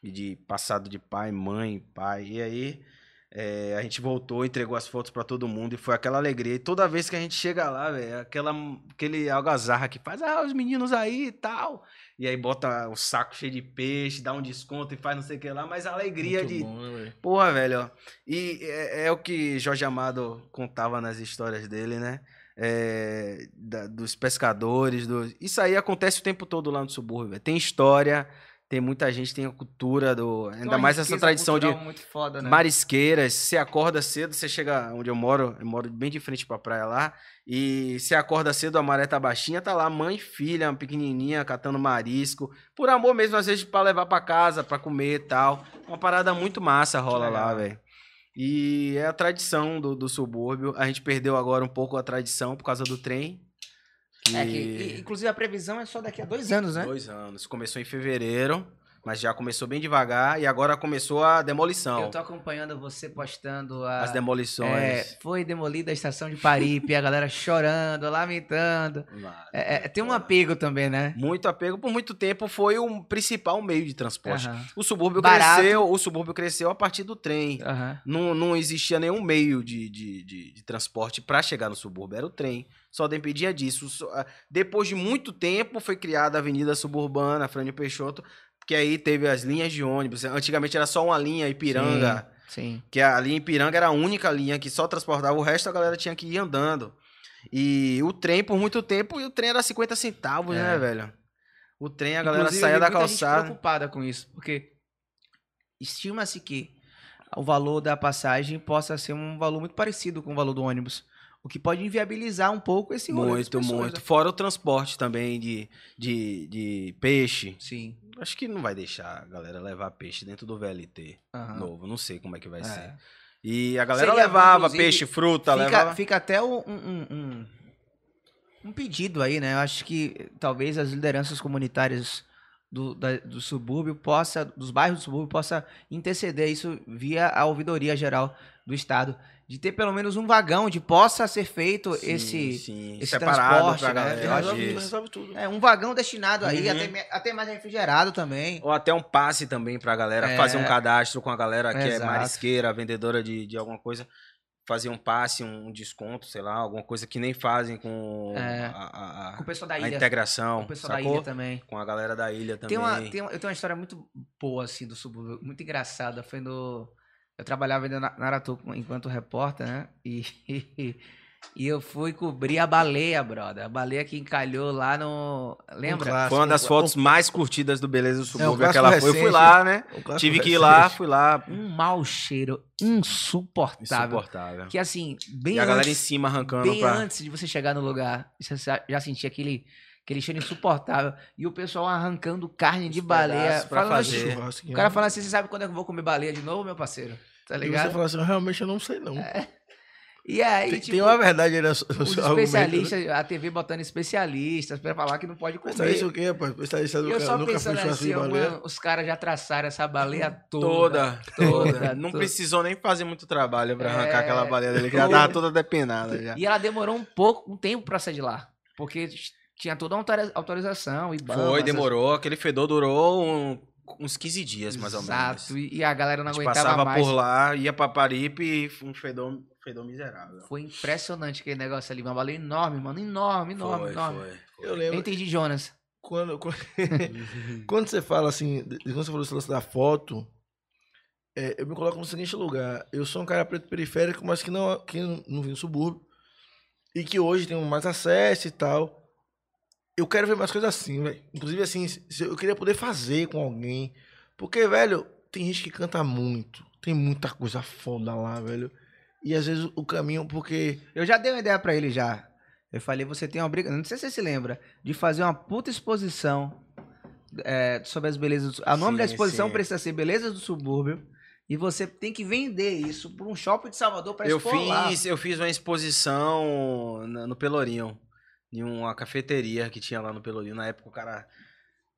E de passado de pai, mãe, pai. E aí é, a gente voltou, entregou as fotos pra todo mundo e foi aquela alegria. E toda vez que a gente chega lá, velho, é aquela, aquele algazarra que faz, ah, os meninos aí e tal. E aí bota o saco cheio de peixe, dá um desconto e faz não sei o que lá. Mas a alegria Muito de, bom, né, velho? Porra, velho, ó. E é, é o que Jorge Amado contava nas histórias dele, né? É, da- dos pescadores. Do... Isso aí acontece o tempo todo lá no subúrbio. velho. Tem história, tem muita gente, tem a cultura do. Ainda mais essa tradição de foda, né? marisqueiras. Você acorda cedo, você chega onde eu moro, eu moro bem de frente pra praia lá. E você acorda cedo, a maré tá baixinha, tá lá mãe e filha, uma pequenininha, catando marisco. Por amor mesmo, às vezes, pra levar pra casa, pra comer e tal. Uma parada muito massa rola lá, velho. E é a tradição do, do subúrbio. A gente perdeu agora um pouco a tradição por causa do trem. É que, E- e, inclusive, a previsão é só daqui a dois anos, né? Dois anos. Começou em fevereiro, mas já começou bem devagar e agora começou a demolição. Eu tô acompanhando você postando a... As demolições. É, foi demolida a estação de Paripe, a galera chorando, lamentando. É, é, tem um apego também, né? Muito apego. Por muito tempo foi o principal meio de transporte. Aham. O subúrbio Barato. cresceu, o subúrbio cresceu a partir do trem. Aham. Não, não existia nenhum meio de, de, de, de transporte para chegar no subúrbio, era o trem. Só dependia disso. Ah, Depois de muito tempo foi criada a Avenida Suburbana, Frânio Peixoto, que aí teve as linhas de ônibus. Antigamente era só uma linha Ipiranga, Sim. que a linha Ipiranga era a única linha que só transportava, o resto a galera tinha que ir andando. E o trem por muito tempo, e o trem era 50 centavos, É. né, velho? O trem a galera Inclusive, saía eu da calçada. preocupada com isso, porque estima-se que o valor da passagem possa ser um valor muito parecido com o valor do ônibus, o que pode inviabilizar um pouco esse rolê Muito, pessoas, muito. né? Fora o transporte também de, de, de peixe. Sim. Acho que não vai deixar a galera levar peixe dentro do VLT Aham. novo. Não sei como é que vai É. ser. E a galera Seria levava peixe, fruta, Fica, levava. fica até um, um, um- um pedido aí, né? Eu acho que talvez as lideranças comunitárias do, da- do subúrbio possa, dos bairros do subúrbio possa interceder isso via a ouvidoria geral do estado, de ter pelo menos um vagão onde possa ser feito Sim, esse sim, esse separado transporte, pra né? galera. Acho resolve, resolve tudo. é, um vagão destinado aí, Uhum. até, me- até mais refrigerado também. Ou até um passe também pra galera É. fazer um cadastro com a galera que é Exato. marisqueira, vendedora de, de alguma coisa. Fazer um passe, um desconto, sei lá, alguma coisa que nem fazem com É. a, a- a- Com o pessoal da a ilha. integração. Com o pessoal da sacou? ilha também. Com a galera da ilha também. Tem uma, tem uma- eu tenho uma história muito boa, assim, do subúrbio, muito engraçada. Foi no. Eu trabalhava ainda na, Aratu enquanto repórter, né? E, [laughs] e eu fui cobrir a baleia, brother. A baleia que encalhou lá no. Lembra? clássico. Foi uma das Um- fotos mais curtidas do Beleza do Subúrbio. clássico aquela foi. Eu fui recente. lá, né? Tive que ir recente. lá, fui lá. Um mau cheiro insuportável. Insuportável. Que assim, bem E a galera em antes, cima arrancando bem pra. antes de você chegar no lugar, você já já sentia aquele, aquele cheiro insuportável. E o pessoal arrancando carne de Os baleia. pedaços pra Falando fazer. assim, o cara falando assim, você sabe quando é que eu vou comer baleia de novo, meu parceiro? Tá E você ligado? fala assim, realmente eu não sei não. E aí, tem, tipo, tem uma verdade aí nessa- os né? a TV botando especialistas pra falar que não pode comer. Especialista o quê, rapaz? Especialista do eu cara, só nunca fui pensando assim, de ó, baleia. mano, os caras já traçaram essa baleia toda. Toda, toda. toda, [laughs] Não toda. precisou nem fazer muito trabalho pra arrancar É, aquela baleia dele, que já toda. tava toda depenada [laughs] já. E ela demorou um pouco, um tempo pra sair de lá. Porque tinha toda uma autori- autorização e Foi, demorou. Aquele fedor durou um- uns 15 dias, mais ou menos. Exato. E, a galera não a gente aguentava passava mais. por lá, ia pra Paripe e um fedor, fedor miserável. Foi impressionante aquele negócio ali. Uma baleia enorme, mano. Enorme, enorme, Foi, enorme. foi, foi. Eu lembro, Entendi, Jonas. quando, quando, [laughs] quando você fala assim, quando você falou esse lance da foto, é, eu me coloco no seguinte lugar. Eu sou um cara preto periférico, mas que não, que não, não vim no subúrbio. E que hoje tenho mais acesso e tal. Eu quero ver mais coisas assim, velho. Inclusive, assim, eu queria poder fazer com alguém. Porque, velho, tem gente que canta muito. Tem muita coisa foda lá, velho. E às vezes o caminho, porque. Eu já dei uma ideia pra ele já. Eu falei, você tem uma briga, não sei se você se lembra, de fazer uma puta exposição é, sobre as belezas. do- O nome da exposição sim. precisa ser Belezas do Subúrbio. E você tem que vender isso para um shopping de Salvador para Eu expor lá. fiz, eu fiz uma exposição no Pelourinho, em uma cafeteria que tinha lá no Pelourinho. Na época o cara,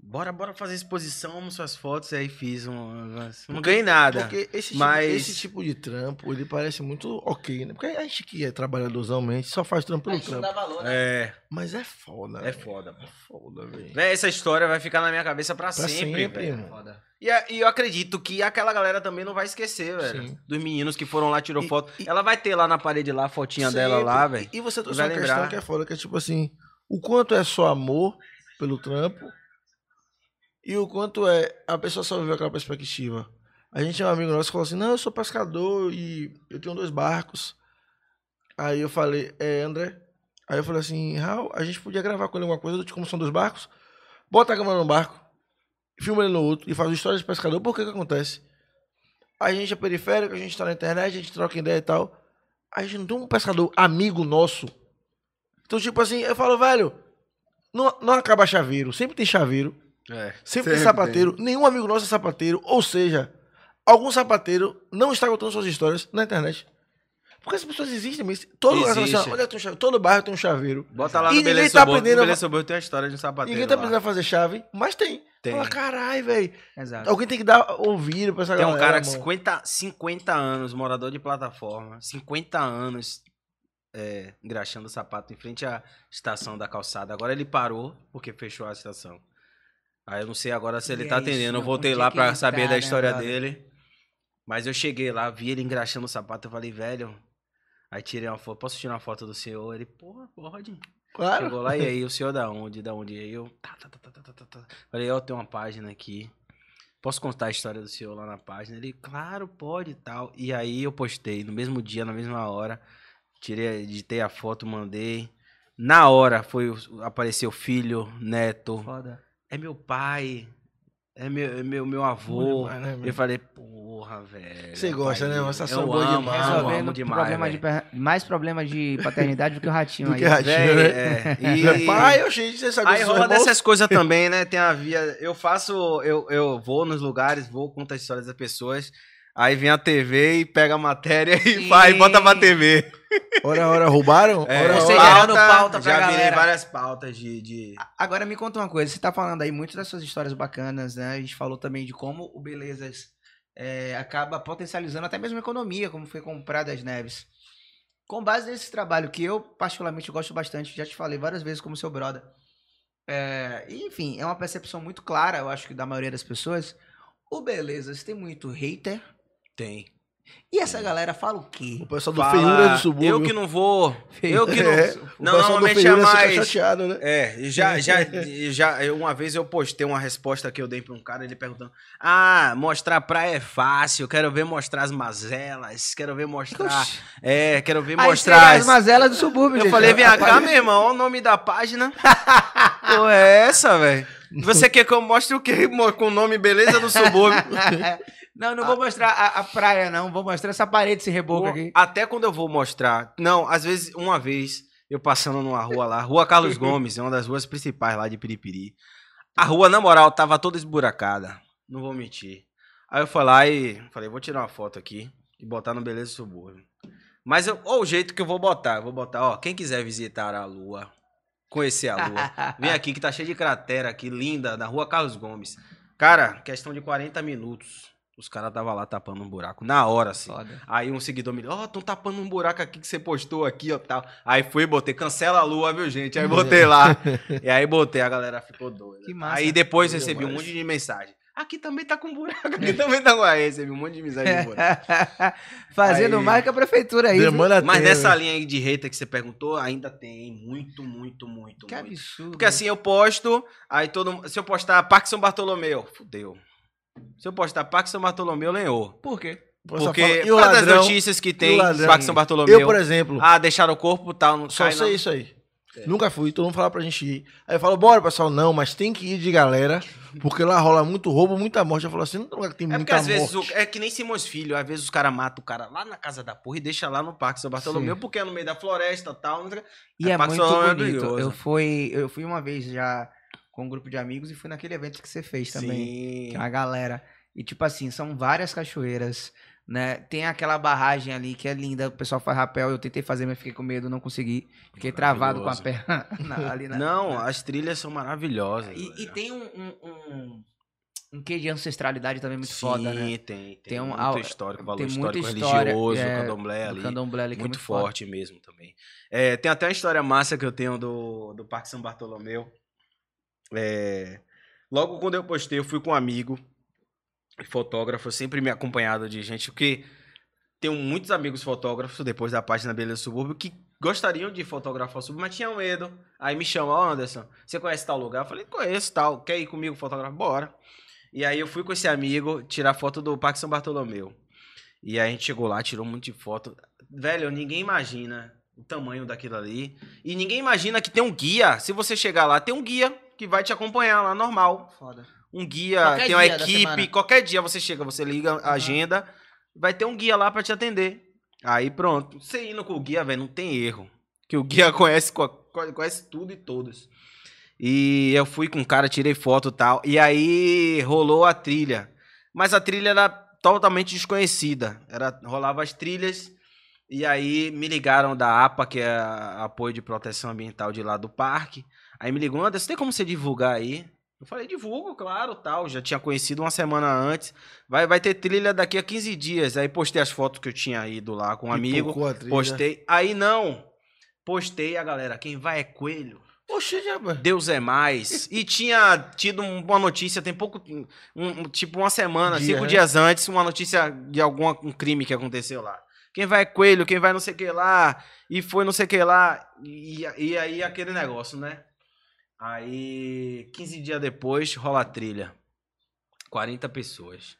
bora, bora fazer exposição, amo suas fotos, e aí fiz um... Não ganhei nada. Porque esse, tipo, Mas- esse tipo de trampo, ele parece muito ok, né? Porque a gente que é trabalhadorzão, mesmo, a gente só faz trampo pelo trampo. dá valor, né? É, Mas é foda, é né? foda. pô. É foda, velho. Essa história vai ficar na minha cabeça pra, Pra sempre, sempre, velho. irmão. Foda. E, e eu acredito que aquela galera também não vai esquecer, velho. Sim. Dos meninos que foram lá, tirou E- foto. e- Ela vai ter lá na parede lá a fotinha dela lá, velho. E, você trouxe uma questão lembrar. que é foda, que é tipo assim, o quanto é só amor pelo trampo e o quanto é a pessoa só viveu aquela perspectiva. A gente é um amigo nosso que falou assim, não, eu sou pescador e eu tenho dois barcos. Aí eu falei, é, André? Aí eu falei assim, Raul, a gente podia gravar com ele alguma coisa, de como são dois barcos, bota a câmera no barco, filma ele no outro e faz uma história de pescador, por que que acontece? A gente é periférico, a gente tá na internet, a gente troca ideia e tal. A gente não tem um pescador amigo nosso. Então, tipo assim, eu falo, velho, não, não acaba chaveiro, sempre tem chaveiro, É. sempre, tem sapateiro, nenhum amigo nosso é sapateiro, ou seja, algum sapateiro não está contando suas histórias na internet. Porque as pessoas existem, mas todo lugar Existe. olha, tem um chaveiro, todo bairro tem um chaveiro. Bota lá E no ninguém Beleza tá Suburbo. aprendendo No a- Beleza tem uma história de um sapateiro Ninguém tá lá. aprendendo a fazer chave, mas tem. Tem. Fala, caralho, velho. Exato. Alguém tem que dar ouvido pra essa Tem um galera. cara de mano. 50, 50 anos, morador de plataforma, 50 anos é, engraxando o sapato em frente à estação da calçada. Agora ele parou porque fechou a estação. Aí eu não sei agora se ele E tá é isso, atendendo. Eu onde voltei lá ele saber tá, da né, história brother? dele. Mas eu cheguei lá, vi ele engraxando o sapato, eu falei, velho. Aí tirei uma foto, posso tirar uma foto do senhor? Ele, porra, pode. Claro. Chegou lá, e aí, [laughs] o senhor da onde? Da onde? Aí eu, tá, tá, tá, tá, tá, tá, tá. Falei, ó, tem uma página aqui. Posso contar a história do senhor lá na página? Ele, claro, pode e tal. E aí eu postei, no mesmo dia, na mesma hora. Tirei, editei a foto, mandei. Na hora foi o- apareceu filho, neto. Foda. É meu pai. É meu, é meu, meu avô. demais, né, meu? Eu falei, porra, velho. Você gosta, pai, né? Sensação eu amo, demais. amo, Resolvendo amo demais, problema de mais problema de paternidade do que o ratinho Do aí. que ratinho. Véi, né? é, [laughs] e- Pai, eu gente, você sabe Aí disso, rola dessas coisas também, né? Tem a via. Eu faço. Eu, eu vou nos lugares, vou contar as histórias das pessoas. Aí vem a TV e pega a matéria e vai, bota pra TV. Ora, ora, roubaram? É, ora, Você ora. gerando pauta pra já virei galera. várias pautas de. de... Agora me conta uma coisa, você tá falando aí muitas das suas histórias bacanas, né? A gente falou também de como o Belezas é, acaba potencializando até mesmo a economia, como foi com Praia das Neves. Com base nesse trabalho que eu particularmente gosto bastante, já te falei várias vezes como seu brother. É, enfim, é uma percepção muito clara, eu acho que da maioria das pessoas. O Belezas tem muito hater. Tem. E essa galera fala o quê? O pessoal do Fala, Feiura do Subúrbio. Eu que não vou. Eu que [laughs] não. É, o Não, do normalmente é mais. chateado, né? É, já, já, [laughs] já, uma vez eu postei uma resposta que eu dei pra um cara, ele perguntando: Ah, mostrar praia é fácil, quero ver mostrar as mazelas, quero ver mostrar. Oxi. É, quero ver Aí mostrar. as- as mazelas do subúrbio, Eu gente. falei, vem cá, meu irmão, olha o nome da página. [laughs] Pô, é essa, velho? Você quer que eu mostre o quê? Com o nome Beleza do Subúrbio? Não, não vou mostrar a, a praia, não. Vou mostrar essa parede, esse reboco aqui. Até quando eu vou mostrar. Não, às vezes, uma vez, eu passando numa rua lá, Rua Carlos [laughs] Gomes, é uma das ruas principais lá de Piripiri. A rua, na moral, tava toda esburacada. Não vou mentir. Aí eu fui lá e falei, vou tirar uma foto aqui e botar no Beleza do Subúrbio. Mas eu, ó, o jeito que eu vou botar, eu vou botar, ó, quem quiser visitar a lua, conhecer a lua, [laughs] vem aqui que tá cheio de cratera aqui, linda, na rua Carlos Gomes. Cara, questão de 40 minutos, os caras tava lá tapando um buraco, na hora, assim. Foda. Aí um seguidor me disse, ó, tão tapando um buraco aqui que você postou aqui, ó, tal. Aí fui e botei, cancela a lua, viu, gente? Aí botei lá. [laughs] e aí botei, a galera ficou doida. Que massa. Aí depois recebi um monte de mensagem. Aqui também tá com buraco, aqui também tá com... Aí recebi um monte de mensagem de buraco. [laughs] Fazendo Aí- mais que a prefeitura aí. viu? Demanda Mas tempo. nessa linha aí de hater que você perguntou, ainda tem muito, muito, muito, Que muito. absurdo. Porque assim, eu posto, aí todo mundo- Se eu postar Parque São Bartolomeu, fudeu. Se eu postar Parque São Bartolomeu, lenhou. Por quê? Porque fala, e o causa das ladrão? notícias que E tem, ladrão? Parque São Bartolomeu. Eu, por exemplo, Ah, deixaram o corpo tal, não só cai, sei não. isso aí. É. Nunca fui, todo mundo fala pra gente ir. Aí eu falo, bora, pessoal, não, mas tem que ir de galera, porque lá rola muito roubo, muita morte. Eu falo assim, não tem lugar que tem É porque muita às vezes, morte. o- é que nem Simões Filho, às vezes os caras matam o cara lá na casa da porra e deixa lá no Parque São Bartolomeu, Sim. porque é no meio da floresta tal. o quê. E É, é, muito é bonito. perigoso. eu, fui, eu fui uma vez já com um grupo de amigos e fui naquele evento que você fez também. Sim. É uma galera. E tipo assim, são várias cachoeiras, né? Tem aquela barragem ali que é linda, o pessoal faz rapel. Eu tentei fazer, mas fiquei com medo, não consegui. Fiquei travado com a perna [laughs] na- ali na. Não, na- as trilhas são maravilhosas. E, e tem um, um, um, um quê de ancestralidade também muito Sim, foda, né? tem, tem. Tem um- muito histórico, valor tem histórico história, religioso, é, o candomblé Do ali. candomblé ali, muito, é muito foda. forte mesmo também. É, tem até uma história massa que eu tenho do, do Parque São Bartolomeu. É, logo quando eu postei, eu fui com um amigo, fotógrafo, sempre me acompanhado de gente, porque tenho muitos amigos fotógrafos, depois da página Beleza Subúrbio, que gostariam de fotografar o subúrbio, mas tinham medo. Aí me chamam, ó Anderson, você conhece tal lugar? Eu falei, conheço tal, quer ir comigo fotografar? Bora. E aí eu fui com esse amigo tirar foto do Parque São Bartolomeu. E aí a gente chegou lá, tirou um monte de foto. Velho, ninguém imagina o tamanho daquilo ali. E ninguém imagina que tem um guia. Se você chegar lá, tem um guia que vai te acompanhar lá, normal. Foda. Um guia, Qualquer tem uma equipe. Qualquer dia você chega, você liga a agenda, vai ter um guia lá pra te atender. Aí pronto. Você indo com o guia, velho, não tem erro. Que o guia [laughs] conhece, co- co- conhece tudo e todos. E eu fui com o cara, tirei foto e tal. E aí rolou a trilha. Mas a trilha era totalmente desconhecida. Era, rolava as trilhas E aí me ligaram da APA, que é a Apoio de Proteção Ambiental de lá do parque. Aí me ligou, Anderson, tem como você divulgar aí? Eu falei, divulgo, claro, tal. Já tinha conhecido uma semana antes. Vai, vai ter trilha daqui a 15 dias. Aí postei as fotos que eu tinha ido lá com um amigo. Postei. Aí não. Postei a galera. Quem vai é coelho. Oxe, já... Deus é mais. E tinha tido um- uma notícia, tem pouco. um- tipo uma semana, Dia, cinco né? dias antes, uma notícia de algum um crime que aconteceu lá. Quem vai é coelho, quem vai não sei o que lá. E foi não sei o que lá. E, e aí aquele negócio, né? Aí, 15 dias depois, rola a trilha. 40 pessoas.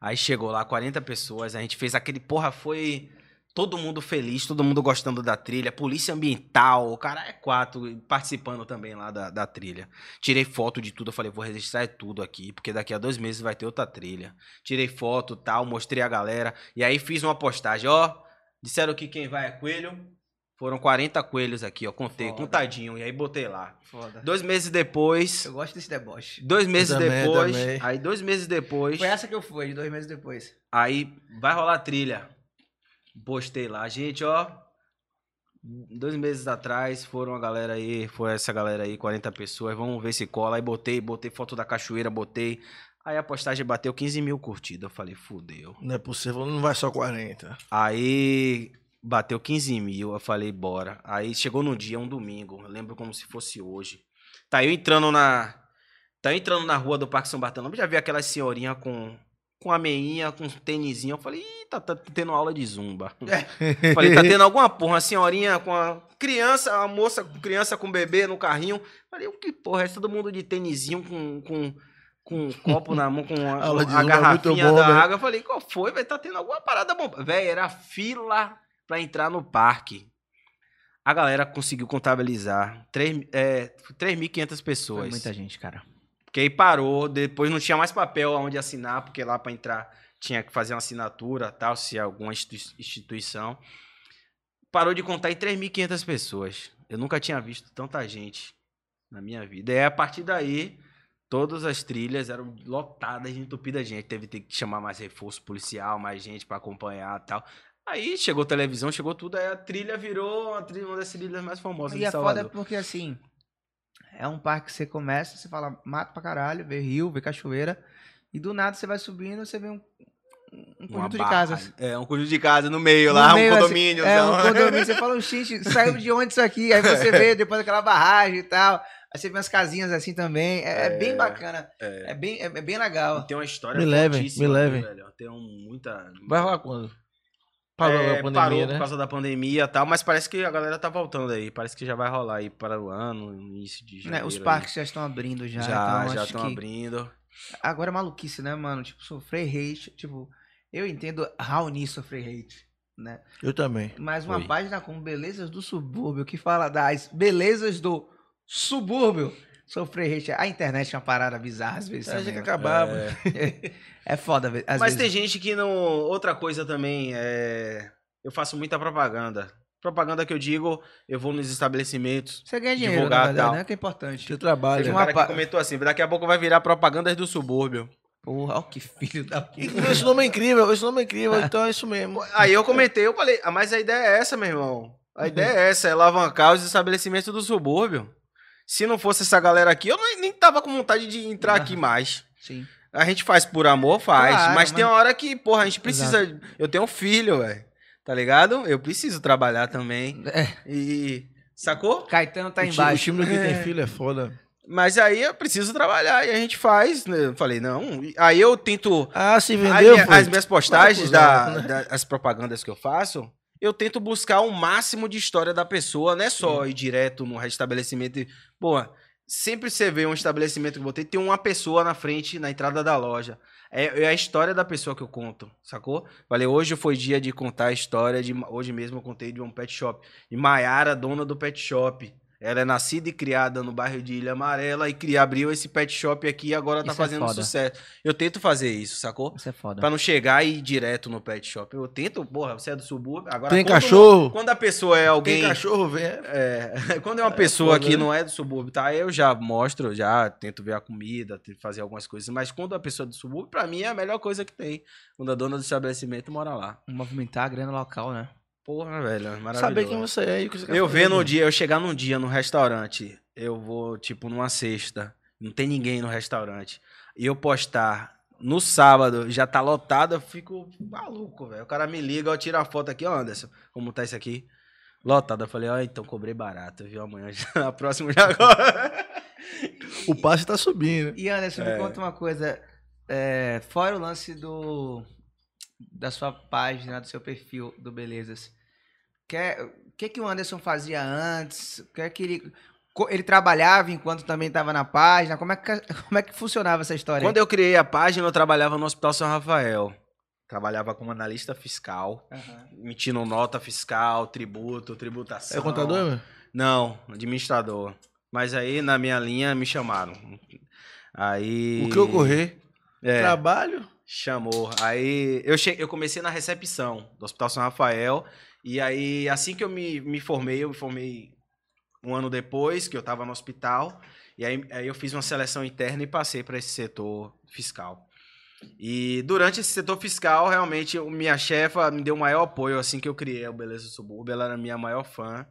Aí chegou lá, 40 pessoas, a gente fez aquele, porra, foi todo mundo feliz, todo mundo gostando da trilha, polícia ambiental, o cara é quatro, participando também lá da, da trilha. Tirei foto de tudo, eu falei, vou registrar tudo aqui, porque daqui a dois meses vai ter outra trilha. Tirei foto tal, mostrei a galera, e aí fiz uma postagem, ó, disseram que quem vai é coelho, foram 40 coelhos aqui, ó, contei, Foda. contadinho, e aí botei lá. Foda. Dois meses depois, Eu gosto desse deboche. dois meses também, depois, também. aí dois meses depois... Foi essa que eu fui, de dois meses depois. Aí vai rolar trilha. Postei lá, gente, ó. Dois meses atrás foram a galera aí, foi essa galera aí, 40 pessoas, vamos ver se cola. Aí botei, botei foto da cachoeira, botei. Aí a postagem bateu 15 mil curtidas. Eu falei, fudeu. Não é possível, não vai só 40. Aí bateu 15 mil, eu falei, bora. Aí chegou no dia, um domingo, lembro como se fosse hoje. Tá eu entrando na. Tá eu entrando na rua do Parque São Bartolomeu, já vi aquelas senhorinha com. Com a meinha, com um tênisinho. Eu falei, ih, tá, tá tendo aula de zumba. [laughs] falei, tá tendo alguma porra, uma senhorinha com a criança, a moça com criança com bebê no carrinho. Falei, o que porra, é todo mundo de tênisinho com, com, com um copo na mão, com a, a é garrafinha bom, da né? água. Eu falei, qual foi, velho? Tá tendo alguma parada bom. Velho, era fila pra entrar no parque. A galera conseguiu contabilizar três- é, 3.500 pessoas. Foi muita gente, cara. Porque aí parou, depois não tinha mais papel onde assinar, porque lá pra entrar tinha que fazer uma assinatura, tal, se alguma institui- instituição. Parou de contar em 3.500 pessoas. Eu nunca tinha visto tanta gente na minha vida. E aí, a partir daí, todas as trilhas eram lotadas, entupidas de gente. Teve que chamar mais reforço policial, mais gente pra acompanhar tal. Aí chegou televisão, chegou tudo, aí a trilha virou uma, trilha, uma das trilhas mais famosas E de é Salvador. foda porque, assim, é um parque que você começa, você fala, mato pra caralho, vê rio, vê cachoeira, e do nada você vai subindo, você vê um, um conjunto de casas. É, um conjunto de casa no meio No lá, meio, um assim, condomínio. É, um condomínio. Você fala, gente, saiu de onde isso aqui? Aí você vê depois aquela barragem e tal. Aí você vê umas casinhas assim também. É, é bem bacana. É, bem, é, é bem legal. Tem uma história Me levem, fortíssima me levem. velho. Tem um, muita... Vai rolar quando? Parou É, pandemia, parou né? por causa da pandemia e tal, mas parece que a galera tá voltando aí. Parece que já vai rolar aí para o ano, início de Né, janeiro. Os aí. parques já estão abrindo já. já então já estão que- abrindo. Agora é maluquice, né, mano? Tipo, sofrer hate. Tipo, eu entendo Raoni sofrer hate, né? Eu também. Mas uma Oi. página como Belezas do Subúrbio, que fala das belezas do subúrbio, sofrer hate. A internet é uma parada bizarra às vezes. A gente também, tem que acabar. mano. É, [laughs] É foda, às mas vezes. tem gente que não... Outra coisa também, é... eu faço muita propaganda. Propaganda que eu digo, eu vou nos estabelecimentos. Você ganha dinheiro, divulgar verdade, tal. né? Que é importante. Você trabalha. Tem um Uma cara pa- que comentou assim, daqui a pouco vai virar propagandas do subúrbio. Porra, ó que filho da puta. Esse nome é incrível, esse nome é incrível, então é isso mesmo. Aí eu comentei, eu falei, ah, mas a ideia é essa, meu irmão. A ideia é essa, é alavancar os estabelecimentos do subúrbio. Se não fosse essa galera aqui, eu nem, nem tava com vontade de entrar aqui mais. Sim. A gente faz por amor, faz. Claro, mas, tem mas- uma hora que, porra, a gente precisa. Eu tenho um filho, velho. Tá ligado? Eu preciso trabalhar também. É, E. Sacou? Caetano tá o, ti- o embaixo. time do que tem É. filho é foda. Mas aí eu preciso trabalhar e a gente faz. né? Eu falei, não. e- Aí eu tento. Ah, se As, vendeu, minha- as minhas postagens, da, Maracujá, né? da- as propagandas que eu faço, eu tento buscar o máximo de história da pessoa, não é só ir direto no estabelecimento. e- Pô, sempre você vê um estabelecimento que eu botei, tem uma pessoa na frente, na entrada da loja. É, é a história da pessoa que eu conto, sacou? Falei, hoje foi dia de contar a história de. Hoje mesmo eu contei de um pet shop. E Maiara, dona do pet shop. Ela é nascida e criada no bairro de Ilha Amarela e cria, abriu esse pet shop aqui e agora tá Isso é fazendo foda. sucesso. Eu tento fazer isso, sacou? Isso é foda. Pra não chegar e ir direto no pet shop. Eu tento, porra, você é do subúrbio. Agora, Tem quando- cachorro? Quando a pessoa é alguém. Tem cachorro, vem. É, [laughs] quando é uma pessoa foda, que né? não é do subúrbio, tá? Eu já mostro, já tento ver a comida, tento fazer algumas coisas. Mas quando a pessoa é do subúrbio, pra mim é a melhor coisa que tem. Quando a dona do estabelecimento mora lá. Movimentar a grana local, né? Porra, velho, é maravilhoso. Saber quem você é e o que você quer Eu fazer, vendo um dia, eu chegar num dia no restaurante, eu vou, tipo, numa sexta, não tem ninguém no restaurante, e eu postar no sábado, já tá lotado, eu fico maluco, velho. O cara me liga, eu tiro a foto aqui, ó, Anderson, como tá isso aqui? Lotado. Eu falei, ó, então cobrei barato, viu? Amanhã, já, [laughs] a próxima já agora. O passe tá subindo. E Anderson, É. me conta uma coisa. é, fora o lance do da sua página, do seu perfil do Belezas, quer- o que, que o Anderson fazia antes? O que ele, ele trabalhava enquanto também estava na página? Como é, que, [laughs] como é que funcionava essa história? Quando eu criei a página, eu trabalhava no Hospital São Rafael. Trabalhava como analista fiscal, Aham. emitindo nota fiscal, tributo, tributação. É contador? Não, administrador. Mas aí na minha linha me chamaram. Aí. O que ocorrer? É, Trabalho? chamou. Aí eu, che... eu comecei na recepção do Hospital São Rafael. E aí, assim que eu me, me formei, eu me formei um ano depois, que eu estava no hospital. E aí, aí eu fiz uma seleção interna e passei para esse setor fiscal. E durante esse setor fiscal, realmente, minha chefa me deu o maior apoio assim que eu criei o Beleza do Subúrbio. Ela era minha maior fã.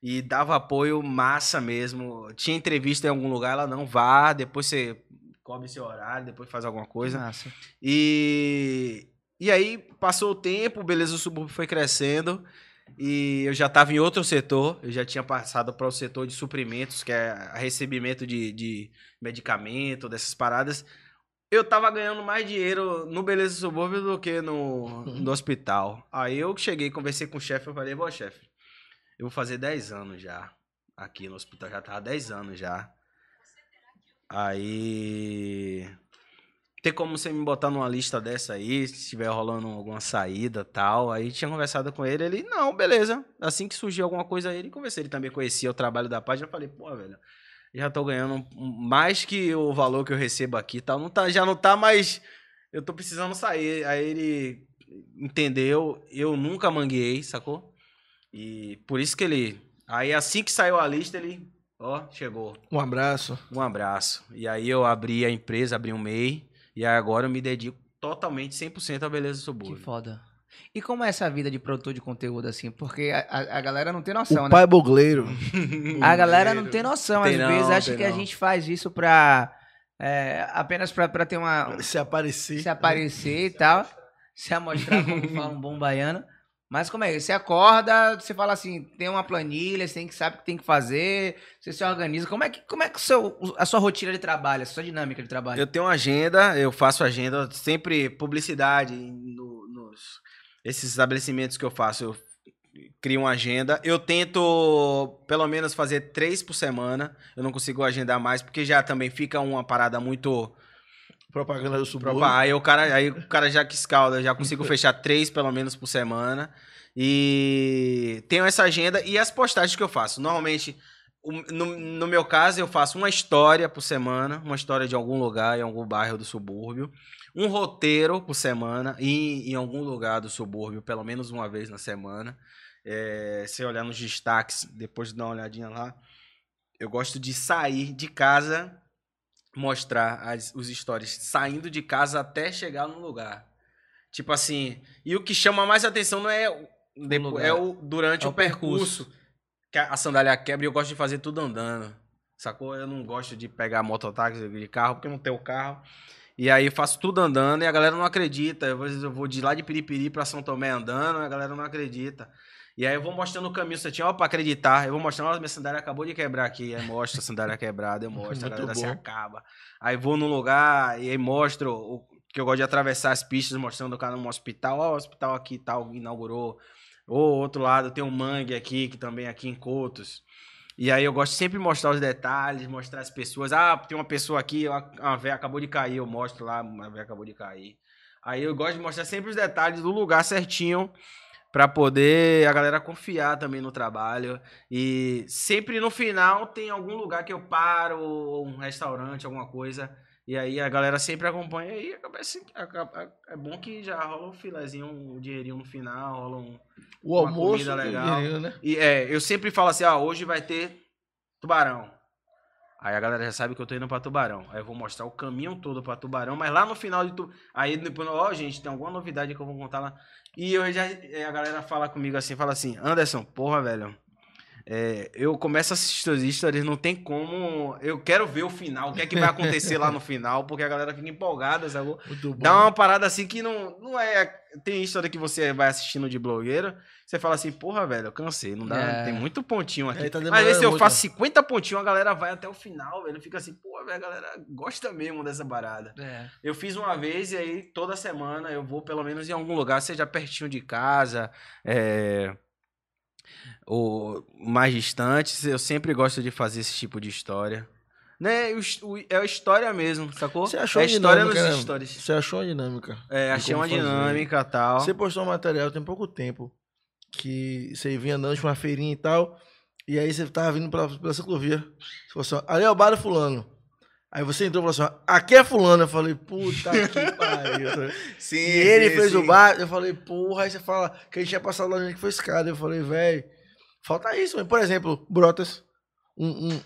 E dava apoio massa mesmo. Tinha entrevista em algum lugar, ela não vá, depois você cobre seu horário, depois faz alguma coisa. Massa. E, e aí passou o tempo, o Beleza do Subúrbio foi crescendo e eu já estava em outro setor, eu já tinha passado para o setor de suprimentos, que é recebimento de, de medicamento, dessas paradas. Eu tava ganhando mais dinheiro no Beleza Subúrbio do que no, no hospital. Aí eu cheguei, conversei com o chefe, eu falei, bom, chefe, eu vou fazer 10 anos já aqui no hospital, já tava 10 anos já. Aí. Tem como você me botar numa lista dessa aí, se estiver rolando alguma saída tal. Aí tinha conversado com ele, ele, não, beleza. Assim que surgiu alguma coisa aí, ele conversei. Ele também conhecia o trabalho da página. Eu falei, pô, velho, já tô ganhando mais que o valor que eu recebo aqui e tal. Não tá, já não tá mais. Eu tô precisando sair. Aí ele entendeu, eu nunca manguei, sacou? E por isso que ele. Aí assim que saiu a lista, ele. Ó, chegou. Um abraço. Um abraço. E aí eu abri a empresa, abri um MEI. E agora eu me dedico totalmente 100% à beleza do Que subúrbio. foda. E como é essa vida de produtor de conteúdo, assim? Porque a, a- a galera não tem noção, o né? pai bogleiro. A galera não tem noção, Tem às não, vezes acha que a não. gente faz isso pra. é, apenas pra, pra ter uma. Se aparecer. se aparecer e tal. Se amostrar como fala um bom baiano. Mas como é? Você acorda, você fala assim, tem uma planilha, você tem que sabe o que tem que fazer, você se organiza. Como é que, como é que seu, a sua rotina de trabalho, a sua dinâmica de trabalho? Eu tenho uma agenda, eu faço agenda, sempre publicidade no- nos esses estabelecimentos que eu faço, eu crio uma agenda. Eu tento pelo menos fazer três por semana. Eu não consigo agendar mais porque já também fica uma parada muito Propaganda do subúrbio. Aí o cara, aí o cara já que escalda, já consigo fechar três pelo menos por semana. E tenho essa agenda e as postagens que eu faço. Normalmente, no, no meu caso, eu faço uma história por semana, uma história de algum lugar, em algum bairro do subúrbio. Um roteiro por semana e em algum lugar do subúrbio, pelo menos uma vez na semana. É, se olhar nos destaques, depois de dar uma olhadinha lá, eu gosto de sair de casa mostrar as, os stories saindo de casa até chegar no lugar. Tipo assim, e o que chama mais atenção não é o, é o durante É o, o percurso, que a, a sandália quebra e eu gosto de fazer tudo andando. Sacou? Eu não gosto de pegar mototáxi de carro porque não tenho carro. E aí eu faço tudo andando e a galera não acredita. Às vezes eu vou de lá de Piripiri pra São Tomé andando, a galera não acredita. E aí eu vou mostrando o caminho certinho, ó, pra acreditar. Eu vou mostrando, ó, minha sandália acabou de quebrar aqui. Aí mostra a sandália quebrada, eu [laughs] mostro, a galera se acaba. Aí vou num lugar e aí mostro o que eu gosto de atravessar as pistas, mostrando o cara num hospital, ó, o hospital aqui tal, inaugurou. Ou outro lado tem um mangue aqui, que também é aqui em Cotos. E aí eu gosto de sempre mostrar os detalhes, mostrar as pessoas. Ah, tem uma pessoa aqui, uma véia acabou de cair, eu mostro lá, uma véia acabou de cair. Aí eu gosto de mostrar sempre os detalhes do lugar certinho para poder a galera confiar também no trabalho. E sempre no final tem algum lugar que eu paro, ou um restaurante, alguma coisa. E aí a galera sempre acompanha e acaba assim, é bom que já rola um filezinho, um dinheirinho no final, rola um, O almoço comida legal. dinheiro, né? e é, eu sempre falo assim, ah, hoje vai ter tubarão. Aí a galera já sabe que eu tô indo pra Tubarão. Aí eu vou mostrar o caminho todo pra Tubarão, mas lá no final de tu... Aí depois, ó, gente, tem alguma novidade que eu vou contar lá. E eu já eh, a galera fala comigo assim, fala assim: "Anderson, porra, velho, é, eu começo a assistir as histórias, não tem como. Eu quero ver o final, o que é que vai acontecer lá no [laughs] final, porque a galera fica empolgada, sabe? Dá uma parada assim que não, não é. Tem história que você vai assistindo de blogueiro, você fala assim, porra, velho, eu cansei, não dá. É. Tem muito pontinho aqui. Tá Mas vezes demorando eu faço 50 pontinhos, a galera vai até o final, velho. Fica assim, porra, velho, a galera gosta mesmo dessa parada. É. Eu fiz uma vez e aí toda semana eu vou pelo menos em algum lugar, seja pertinho de casa, é, ou mais distantes. Eu sempre gosto de fazer esse tipo de história. Né? o o- É a história mesmo, sacou? Você achou é a história dinâmica, nos né? stories. Você achou a dinâmica? É, achei uma fazer. dinâmica e tal. Você postou um material tem pouco tempo que você vinha andando de uma feirinha e tal, e aí você tava vindo pela, pela ciclovia. Você falou assim, ali é o bar fulano. Aí você entrou e falou assim, aqui é fulano. Eu falei, puta que [laughs] pariu. Sim, E ele fez o bar, eu falei, porra, aí você fala que a gente tinha passado lá onde que foi esse cara. Eu falei, velho, falta isso, mano. Por exemplo, Brotas, um, um,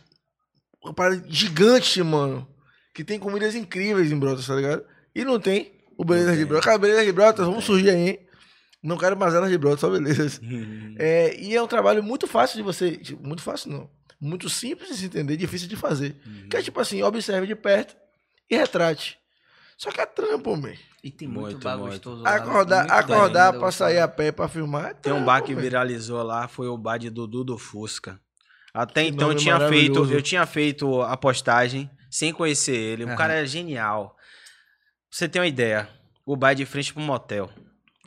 uma parada gigante, mano, que tem comidas incríveis em Brotas, tá ligado? E não tem o Beleza de. Brotas. Cara, Beleza de Brotas, vamos surgir aí, hein? Não quero mais elas de Brotas, só belezas. [laughs] É, e é um trabalho muito fácil de você. tipo, Muito fácil, não. Muito simples de se entender, difícil de fazer. Que é tipo assim, observe de perto e retrate. Só que é trampo, man. E tem muito, Muito, bar muito. gostoso lá. Acordar, muito acordar pra sair a pé pra filmar. é Tem um bar que man. viralizou lá, foi o bar de Dudu do Fusca. Até Que então eu tinha feito, eu tinha feito a postagem sem conhecer ele. O Aham. cara é genial. Pra você tem uma ideia, o bar é de frente pro motel.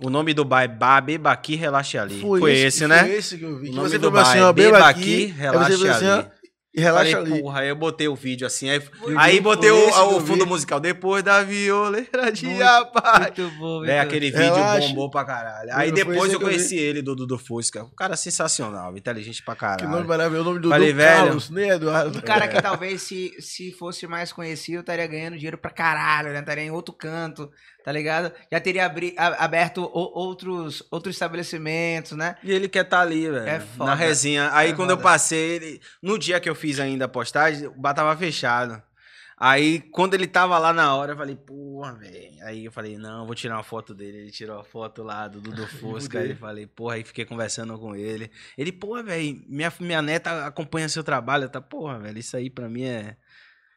O nome do bar é Bar Beba Aqui, Relaxe Ali. Foi, esse, né? Foi esse que eu vi. O nome você do bar assim, é ó, beba Beba aqui, Relaxe assim, Ali. e relaxa Falei, ali. porra, aí eu botei o vídeo assim, aí, Foi aí esse, botei foi o, esse o fundo vi. musical. Depois da violeira de Muito, rapaz. Muito bom, É, aquele vídeo Relaxa. bombou pra caralho. Foi- Aí foi depois esse eu conheci ele, Dudu do Fusca. Um cara sensacional, inteligente pra Que nome caralho. maravilhoso. O nome do, Falei, do velho. Carlos, nem Eduardo. Um cara [laughs] que talvez se, se fosse mais conhecido, estaria ganhando dinheiro pra caralho, né? Estaria em outro canto, tá ligado? Já teria abri- aberto outros, outros estabelecimentos, né? E ele quer estar ali, velho. É foda. Na resenha. Aí É quando eu foda. passei, ele... no dia que eu fiz ainda a postagem, o bar tava fechado. Aí, quando ele tava lá na hora, eu falei, porra, velho. Aí eu falei, não, vou tirar uma foto dele. Ele tirou a foto lá do Dudu [laughs] Fusca. Aí eu falei, porra, aí fiquei conversando com ele. Ele, porra, velho, minha, minha neta acompanha seu trabalho. Tá, porra, velho, isso aí pra mim é.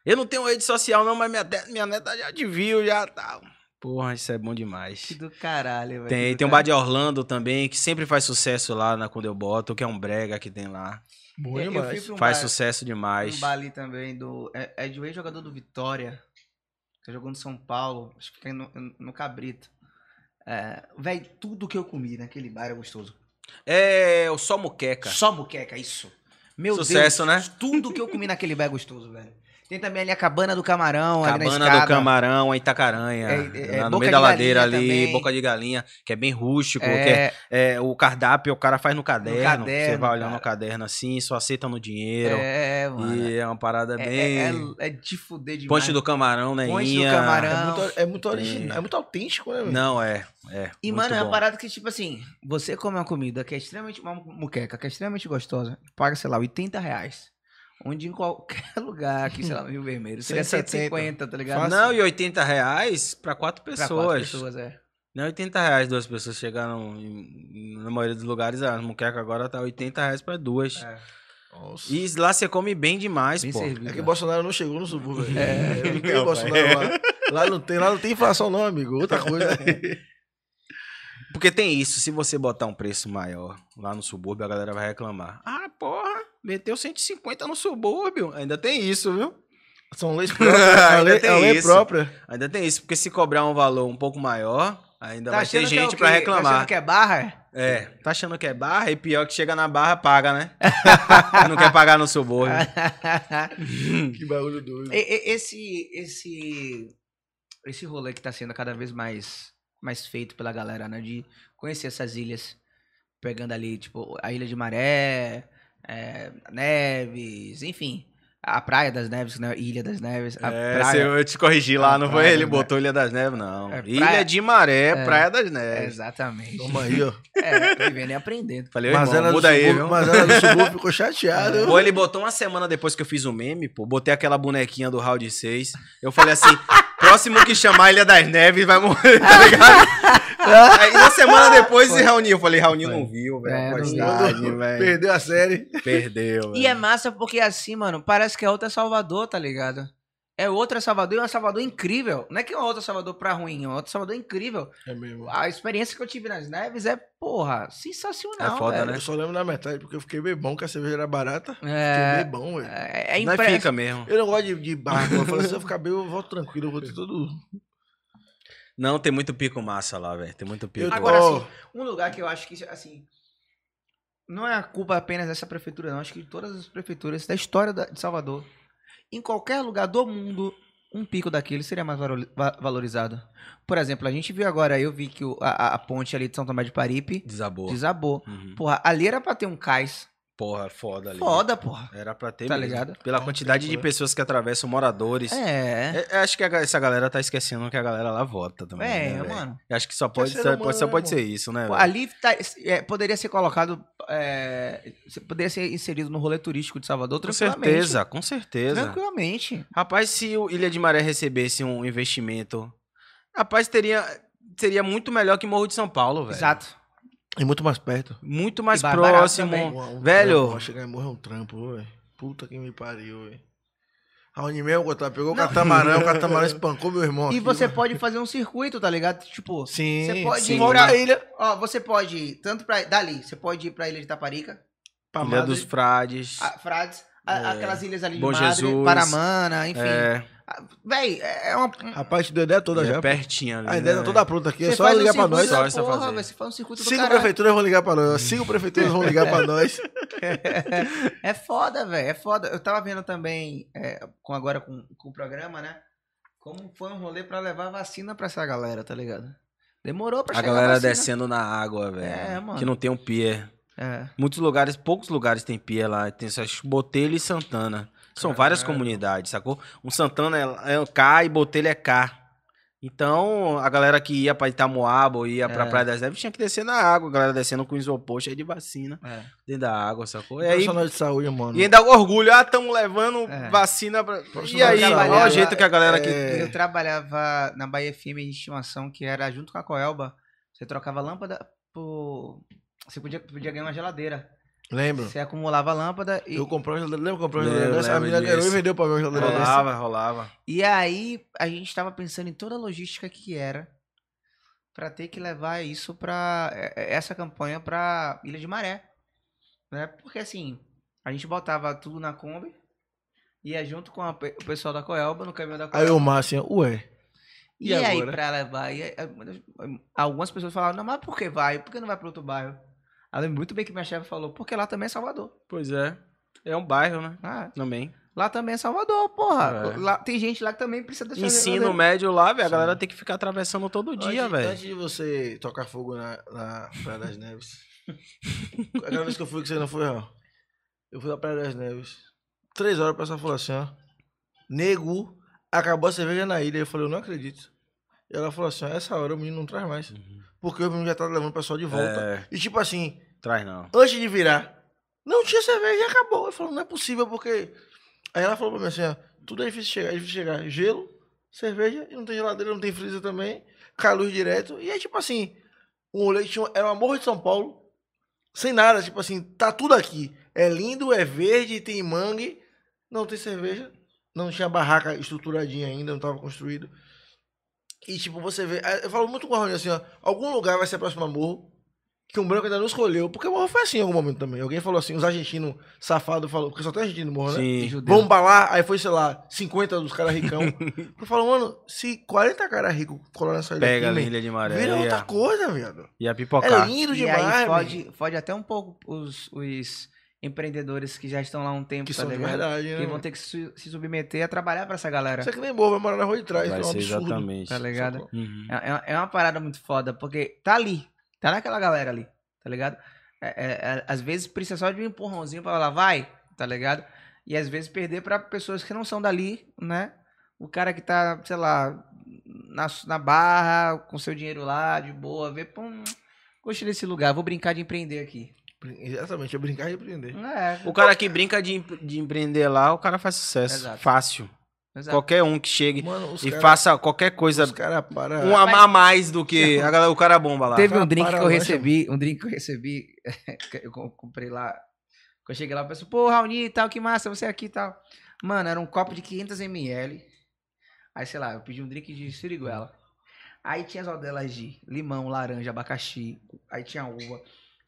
Eu não tenho rede social, não, mas minha, minha neta já te viu, já tá. Porra, isso é bom demais. Que do caralho, velho. Tem, tem um bar de Orlando também, que sempre faz sucesso lá na, quando eu boto, que é um brega que tem lá. Bom Eu- demais. um Faz bar- sucesso demais. Um bar ali também do. É, é de um ex-jogador do Vitória. Que jogou no São Paulo. Acho que tem no, no Cabrito. É, velho, tudo que eu comi naquele bar era gostoso. É o Só Muqueca. Só muqueca, isso. Meu Sucesso, Deus. né? Tudo que eu comi naquele bar é gostoso, velho. Tem também ali a Cabana do Camarão, ali na Cabana do Camarão, a Itacaranha. É, é, lá no meio da ladeira ali, também. boca de galinha, que é bem rústico. que É, é, é, o cardápio o cara faz no caderno. você caderno, vai olhando cara. no caderno assim, só aceita no dinheiro. é, mano. e é uma parada É, bem. é, é, é de fuder demais. Ponte do Camarão, né? Ponte do. Camarão. É muito, é muito original, é muito autêntico, né? Não, é. é E, muito mano, é uma parada que, tipo assim, você come uma comida que é extremamente. Uma muqueca, que é extremamente gostosa, paga, sei lá, 80 reais. Onde em qualquer [laughs] lugar aqui, sei lá, no Rio Vermelho, seria 170, 150, tá ligado? Fácil. Não, e 80 reais pra quatro Pra pessoas. quatro pessoas, é. Não é 80 reais duas pessoas chegaram em- na maioria dos lugares, a muqueca agora tá 80 reais pra duas. É. Nossa. E lá você come bem demais, Bem pô. servido. É que Bolsonaro não chegou no subúrbio. É. não tem [laughs] Não, Bolsonaro lá. Lá não tem, lá não tem inflação, não, amigo. Outra coisa. [laughs] Porque tem isso, se você botar um preço maior lá no subúrbio, a galera vai reclamar. Ah, porra, meteu 150 no subúrbio. Ainda tem isso, viu? São leis [laughs] próprias. A Ainda lei, tem a lei isso. própria. Ainda tem isso, porque se cobrar um valor um pouco maior, ainda Tá vai ter é gente pra Tá reclamar. achando que é barra? É, tá achando que é barra e pior que chega na barra, paga, né? [laughs] Não quer pagar no subúrbio. [laughs] Que bagulho doido. E- e- esse, esse, esse rolê que tá sendo cada vez mais, mais feito pela galera, né? De conhecer essas ilhas, pegando ali, tipo, a Ilha de Maré, é, Neves, enfim. A Praia das Neves, né? Ilha das Neves. A É, praia. se eu te corrigi lá, a não foi ele? das Botou Ilha das Neves, não. É, Ilha praia- de Maré, É. Praia das É, Neves. exatamente. Toma aí, ó. [laughs] É, vivendo e aprendendo. Falei, Mas irmão, muda aí, viu? mas ela do subúrbio ficou chateada. Pô, ele botou uma semana depois que eu fiz o meme, pô. Botei aquela bonequinha do round 6. Eu falei assim: próximo que chamar Ilha das Neves vai morrer, tá ligado? Aí uma semana depois se reuniu. Eu falei: Raoni não viu, velho. É, a velho. [laughs] Perdeu a série. Perdeu, E é massa porque assim, mano, parece que é outra Salvador, tá ligado? É outra Salvador e uma Salvador incrível. Não é que é uma outra Salvador pra ruim, é uma outra Salvador incrível. É mesmo. A experiência que eu tive nas neves é, porra, sensacional. É foda, velho. né? Eu só lembro da metade porque eu fiquei bebão, que a cerveja era barata. Fiquei É, bebão, velho. é, é Não impre- fica mesmo. Eu não gosto de, de barco. Eu falei, se eu ficar bem, eu volto tranquilo. Eu vou ter todo. Não, tem muito pico massa lá, velho. Tem muito pico. Eu Agora, assim, um lugar que eu acho que, assim, não é a culpa apenas dessa prefeitura, não. Acho que de todas as prefeituras da história da- de Salvador, em qualquer lugar do mundo, um pico daquele seria mais valori- va- valorizado. Por exemplo, a gente viu agora, eu vi que o- a, a- a ponte ali de São Tomé de Paripe Desabou. desabou. Uhum. Porra, ali era pra ter um cais. Porra, foda ali. Foda, porra. Era pra ter Tá mesmo. ligado? Pela Não, quantidade tem, de pessoas que atravessam, moradores. É. É, acho que a essa galera tá esquecendo que a galera lá vota também. É, né, mano. Eu Acho que só pode, ser só, humano, só pode né, ser isso, né? Pô, ali tá- é, poderia ser colocado. É, poderia ser inserido no rolê turístico de Salvador Com certeza, com certeza. Tranquilamente. Rapaz, se o Ilha de Maré recebesse um investimento, rapaz, teria, seria muito melhor que Morro de São Paulo, velho. Exato. E muito mais perto. Muito mais E próximo. Um- Velho. trampo, chegar e morrer um trampo, velho. Puta que me pariu, velho. Mesmo, Gotá, pegou o catamarã, o [laughs] catamarã espancou meu irmão. E aqui, você mano. pode fazer um circuito, tá ligado? Tipo, Sim, você pode sim. ir pra- a ilha. ó, você pode ir tanto pra. Dali, você pode ir pra Ilha de Taparica, pra Ilha Madre. dos Frades. a Frades, a- É. aquelas ilhas ali de Bom Madre, Jesus. Paramana, enfim. é, Ah, Véi, é uma. Rapaz, te deu a ideia toda é já. pertinho ali. A ideia tá né? toda pronta aqui. É só um ligar pra nós. Só a porra, fazer. véi, Você faz um circuito [laughs] Cinco prefeituras vão ligar pra nós. Cinco prefeituras vão ligar pra nós. É foda, velho. É foda. Eu tava vendo também, é, com agora com, com o programa, né? Como foi um rolê pra levar vacina pra essa galera, tá ligado? Demorou pra A chegar galera vacina. descendo na água, velho. É, mano. Que não tem um pier. É. Muitos lugares, poucos lugares tem pier lá. Tem só Botelho e Santana. São várias Caralho. comunidades, sacou? Um Santana é, é K e Botelho é K. Então, a galera que ia pra Itamoaba ou ia pra É. Praia das Neves tinha que descer na água. A galera descendo com isopor cheio de vacina É. dentro da água, sacou? E aí, Profissional de saúde, mano. e ainda orgulho, ah, estamos levando É. vacina pra... E aí, olha o jeito que a galera que... É. Eu trabalhava na Bahia FM de estimação, que era junto com a Coelba. Você trocava lâmpada por. Você podia, podia ganhar uma geladeira. Lembro. Você acumulava a lâmpada e, Eu comprei uma geladeira. Lembra que eu comprei uma Lembro, geladeira? Lembro menina ganhou e vendeu pra mim uma geladeira dessa. Rolava, rolava. e aí a gente tava pensando em toda a logística que era pra ter que levar isso pra. eh, eh, essa campanha pra Ilha de Maré. Né? Porque assim, a gente botava tudo na Kombi, ia junto com a o pessoal da Coelba, no caminhão da Aí Coelba. o Márcio, assim, ué. E, E aí, pra levar? E aí, algumas pessoas falavam, não, mas por que vai? Por que não vai pra outro bairro? Eu lembro muito bem que minha chefe falou, porque lá também é Salvador. Pois é. É um bairro, né? Ah, Também. lá também é Salvador, porra. É. Lá, tem gente lá que também precisa deixar Ensino médio lá, velho. A galera tem que ficar atravessando todo dia, antes, velho. Antes de você tocar fogo na, na Praia das Neves. [laughs] Aquela vez que eu fui que você não foi, ó. Eu fui na Praia das Neves. Três horas, a pessoa falou assim, ó. Nego, acabou a cerveja na ilha. Eu falei, eu não acredito. E ela falou assim, ó, essa hora o menino não traz mais. Porque o já tá levando o pessoal de volta. É, E tipo assim, traz não. antes de virar, não tinha cerveja e acabou. Eu falei, não é possível, porque. Aí ela falou pra mim assim, ó, tudo é difícil chegar, é difícil chegar. Gelo, cerveja, e não tem geladeira, não tem freezer também, cai luz direto. E aí, tipo assim, o rolê tinha, era uma morro de São Paulo, sem nada, tipo assim, tá tudo aqui. É lindo, é verde, tem mangue, não tem cerveja, não tinha barraca estruturadinha ainda, não tava construído. E tipo, você vê, eu falo muito com a Rony assim, ó, algum lugar vai ser próximo a morro, que um branco ainda não escolheu, porque o morro foi assim em algum momento também. Alguém falou assim, os argentinos safados falou, porque só tem argentino no morro, né? Sim. Judeu. Vamos pra lá, aí foi, sei lá, 50 dos caras ricão. [laughs] eu falo, mano, se 40 caras ricos colaram nessa ilha Pega a aqui, man, Ilha de Maré. vira outra ia, coisa, viado. ia É pipocar. lindo E demais, aí fode, fode até um pouco os, os empreendedores que já estão lá há um tempo, que tá são de ligado? verdade, né? Que vão ter que se, se submeter a trabalhar pra essa galera. Isso aqui nem morro, vai morar na rua de trás, Vai que é um ser absurdo. exatamente. Tá ligado? Uhum. É, é- é uma parada muito foda, porque tá ali. Tá naquela galera ali, tá ligado? É- é- é- às vezes precisa só de um empurrãozinho pra lá, vai, tá ligado? E às vezes perder pra pessoas que não são dali, né? O cara que tá, sei lá, na, na barra, com seu dinheiro lá, de boa, vê, pô, hum, gostei desse lugar, vou brincar de empreender aqui. Exatamente, é brincar e empreender. É, O cara que brinca de, de empreender lá, o cara faz sucesso. Exato. Fácil. exato. Qualquer um que chegue Mano, e cara- faça qualquer coisa, Os caras param. um a a mais do que a galera- o cara bomba lá. Teve um drink para que eu recebi, um drink que eu recebi, [laughs] que eu com- comprei lá. Quando eu cheguei lá, eu pensei, pô, Raoni e tal, que massa, você aqui e tal. Mano, era um copo de 500ml. Aí, sei lá, eu pedi um drink de siriguela. Aí tinha as rodelas de limão, laranja, abacaxi. Aí tinha uva.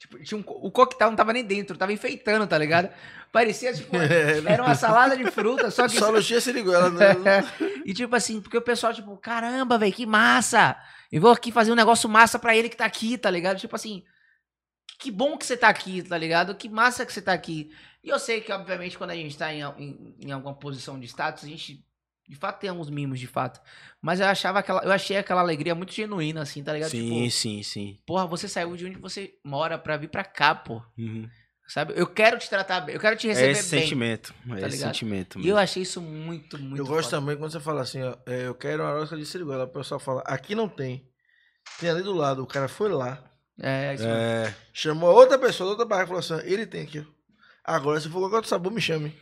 Tipo, tinha um, o coquetel não tava nem dentro, tava enfeitando, tá ligado? Parecia, tipo, [laughs] era uma salada de fruta, só que... Só não tinha siriguela. né? [laughs] e tipo assim, porque o pessoal, tipo, caramba, velho, que massa! Eu vou aqui fazer um negócio massa pra ele que tá aqui, tá ligado? Tipo assim, que bom que você tá aqui, tá ligado? Que massa que você tá aqui. E eu sei que, obviamente, quando a gente tá em, em, em alguma posição de status, a gente, de fato, tem uns mimos, de fato. Mas eu achava aquela, eu achei aquela alegria muito genuína, assim, tá ligado? Sim, Tipo, sim, sim. porra, você saiu de onde você mora pra vir pra cá, pô. Uhum. Sabe? Eu quero te tratar bem, eu quero te É receber esse bem. sentimento. É tá esse ligado? sentimento. E mesmo. eu achei isso muito, muito eu gosto foda. também quando você fala assim, ó, é, eu quero uma rosca de siriguela. O pessoal fala, aqui não tem. Tem ali do lado. O cara foi lá, É, isso mesmo. É, chamou outra pessoa, outra barra e falou assim, ele tem aqui, ó. Agora, se for qualquer outro sabor, me chame.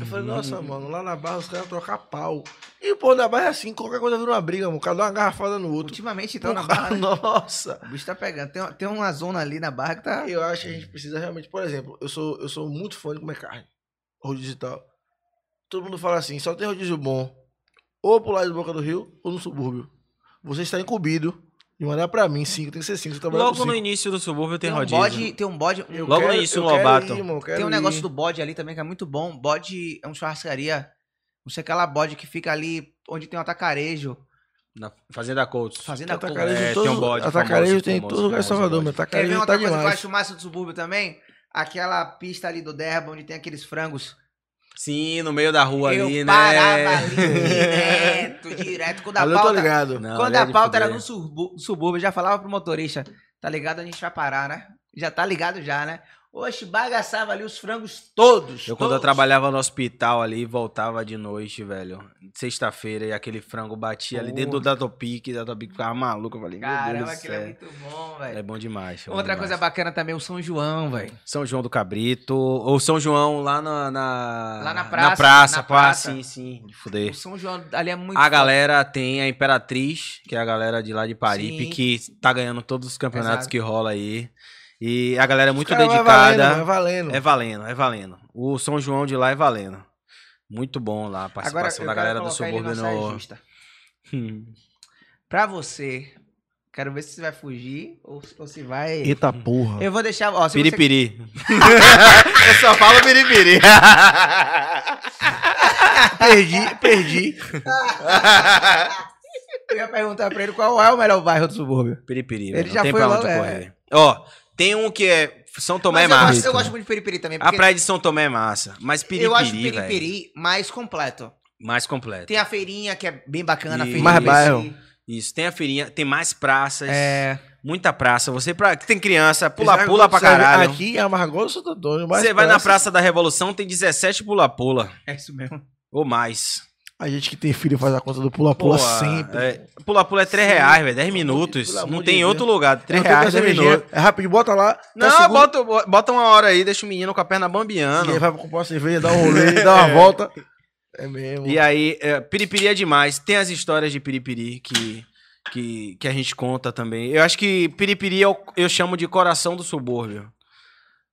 Eu falei, nossa, mano, lá na barra os caras trocam pau. E pô da barra é assim, qualquer coisa vira uma briga, mano. O cara dá uma garrafada no outro. Ultimamente, então, na barra, [laughs] Nossa. O bicho tá pegando. Tem, tem uma zona ali na barra que tá. Eu acho que a gente precisa realmente, por exemplo, eu sou, eu sou muito fã de comer carne. Rodízio e tal. Todo mundo fala assim, só tem rodízio bom. Ou pro lado de Boca do Rio, ou no subúrbio. Você está incumbido de mandar pra mim cinco, tem que ser cinco. Você trabalha Logo com no início do subúrbio tem, Tem um rodízio. bode. Tem um bode. um- Eu Logo no quero- início no quero Lobato. ir, mano, tem um ir. negócio do bode ali também que é muito bom. Bode é um churrascaria. Não sei aquela bode que fica ali onde tem um atacarejo. Na Fazenda Coutos. Fazenda Atacarejo, É, em tem um bode atacarejo famoso, tem em famoso, todo lugar de Salvador, meu Quer ver atacarejo outra tá coisa que eu demais. acho massa do subúrbio também? Aquela pista ali do Derba, onde tem aqueles frangos. Sim, no meio da rua eu ali, parava né? ali [laughs] direto, direto. Quando a Ali eu tô pauta, ligado. Não, quando ali é a de pauta era fuder. no subú- no subúrbio, eu já falava pro motorista, tá ligado? A gente vai parar, né? Já tá ligado já, né? Oxe, bagaçava ali os frangos todos. Eu quando eu todos. trabalhava no hospital ali, voltava de noite, velho. Sexta-feira, e aquele frango batia ali Porra. dentro da Topic, da Topic ficava maluco. Eu falei, Caramba, aquilo é muito bom, velho. É bom demais. é bom Outra demais. coisa bacana também, o São João, velho. São João do Cabrito, ou São João lá na... na Lá na praça, Na praça, na pá, praça. sim, sim, de fuder. O São João ali é muito A galera tem a Imperatriz, que é a galera de lá de Paripe, Sim. que tá ganhando todos os campeonatos Exato. que rola aí. E a galera é muito Cara, vai dedicada. valendo, vai valendo. É valendo, é valendo. O São João de lá é valendo. Muito bom lá a Agora, participação eu da galera do subúrbio no. justa. [laughs] Hum. Pra você, quero ver se você vai fugir ou, ou se vai... Eita porra. Eu vou deixar... Ó, se você- Piripiri. [laughs] Eu só falo piripiri. [laughs] Perdi, perdi. Eu ia perguntar pra ele qual é o melhor bairro do subúrbio. Piripiri. Ele já não tem foi pra lá, onde é. correr. Ó, tem um que é São Tomé é Mas eu, gosto, massa. eu gosto muito de Peripiri também, A praia de São Tomé é massa. Mas eu acho Piripiri, velho. Peripiri mais completo. Mais completo. Tem a feirinha, que é bem bacana. feirinha Mais bairro. Isso, tem a feirinha, tem mais praças. É... Muita praça. Você pra, que tem criança, pula, Esse pula pra caralho. Aqui é ou Santo Antônio. mais Você vai na praça. Praça da Revolução, tem 17 pula-pula. É isso mesmo. Ou mais. A gente que tem filho faz a conta do pula-pula sempre. é, Pula-pula é 3 reais, velho. 10 minutos. Amor Não de tem Deus. outro lugar. 3 Não tem reais, 10 cervejinha. minutos. É rápido, bota lá. tá Não, seguro, bota, bota uma hora aí, deixa o menino com a perna E aí bambiando. vai pra comprar uma cerveja, dá um rolê, [laughs] dá uma volta. É mesmo. E aí, é, piripiri é demais. Tem as histórias de piripiri que, que, que a gente conta também. Eu acho que piripiri eu, eu chamo de coração do subúrbio.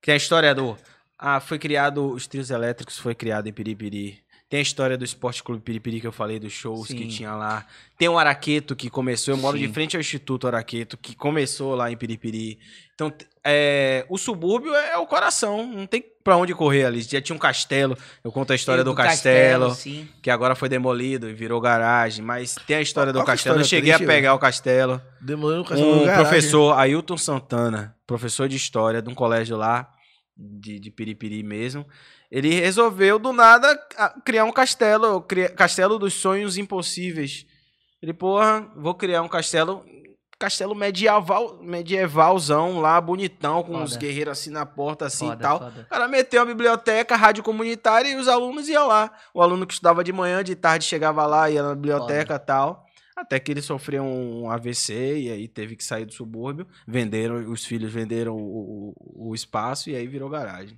Que é a história do... Ah, foi criado... Os trios elétricos foi criado em piripiri. Tem a história do Esporte Clube Piripiri que eu falei, dos shows Sim. que tinha lá. Tem o Araqueto que começou. Eu moro Sim. de frente ao Instituto Araqueto, que começou lá em Piripiri. Então, é, o subúrbio é o coração. Não tem pra onde correr ali. Já tinha um castelo. Eu conto a história do, castelo sim. que agora foi demolido e virou garagem, mas tem a história do Qual que é castelo. Eu história cheguei a pegar o castelo. Demorou no castelo Um do garagem. professor, Ailton Santana, professor de história de um colégio lá, de, de Piripiri mesmo, ele resolveu do nada criar um castelo, castelo dos sonhos impossíveis. Ele, porra, vou criar um castelo castelo medieval, medievalzão lá, bonitão, com Foda. os guerreiros assim na porta, assim e Foda, tal. foda. O cara meteu a biblioteca, rádio comunitária e os alunos iam lá. O aluno que estudava de manhã, de tarde chegava lá, ia na biblioteca e tal. Até que ele sofreu um AVC e aí teve que sair do subúrbio. Venderam, os filhos venderam o, o- o espaço e aí virou garagem.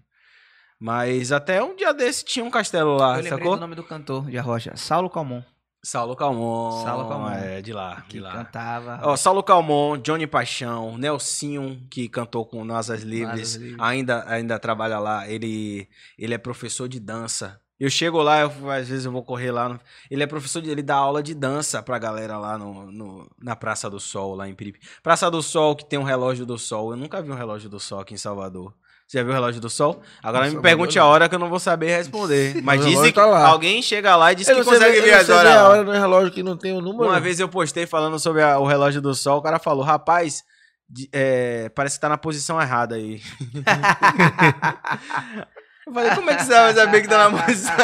Mas até um dia desse tinha um castelo lá, Eu sacou? do nome do cantor de Arrocha, Saulo Calmon, Saulo Calmon. Saulo Calmon. É, de lá, que de lá. cantava. Ó, Saulo Calmon, Johnny Paixão, Nelsinho, que cantou com Nasas Livres, Livres. ainda, ainda trabalha lá. Ele, ele é professor de dança. Eu chego lá, eu- às vezes eu vou correr lá. no- ele é professor, de, ele dá aula de dança pra galera lá no, no- na Praça do Sol, lá em Piripi. Praça do Sol, que tem um relógio do sol. Eu nunca vi um relógio do sol aqui em Salvador. Você já viu o relógio do sol? Agora me Salvador pergunte a não. hora que eu não vou saber responder. Mas dizem que tá lá. alguém chega lá e diz Eu que não consegue ver- ver não as horas. a hora no relógio que não tem o número. Uma vez eu postei falando sobre a- o relógio do sol, o cara falou, rapaz, de- é, parece que tá na posição errada aí. [laughs] eu falei, como é que você vai saber que tá na posição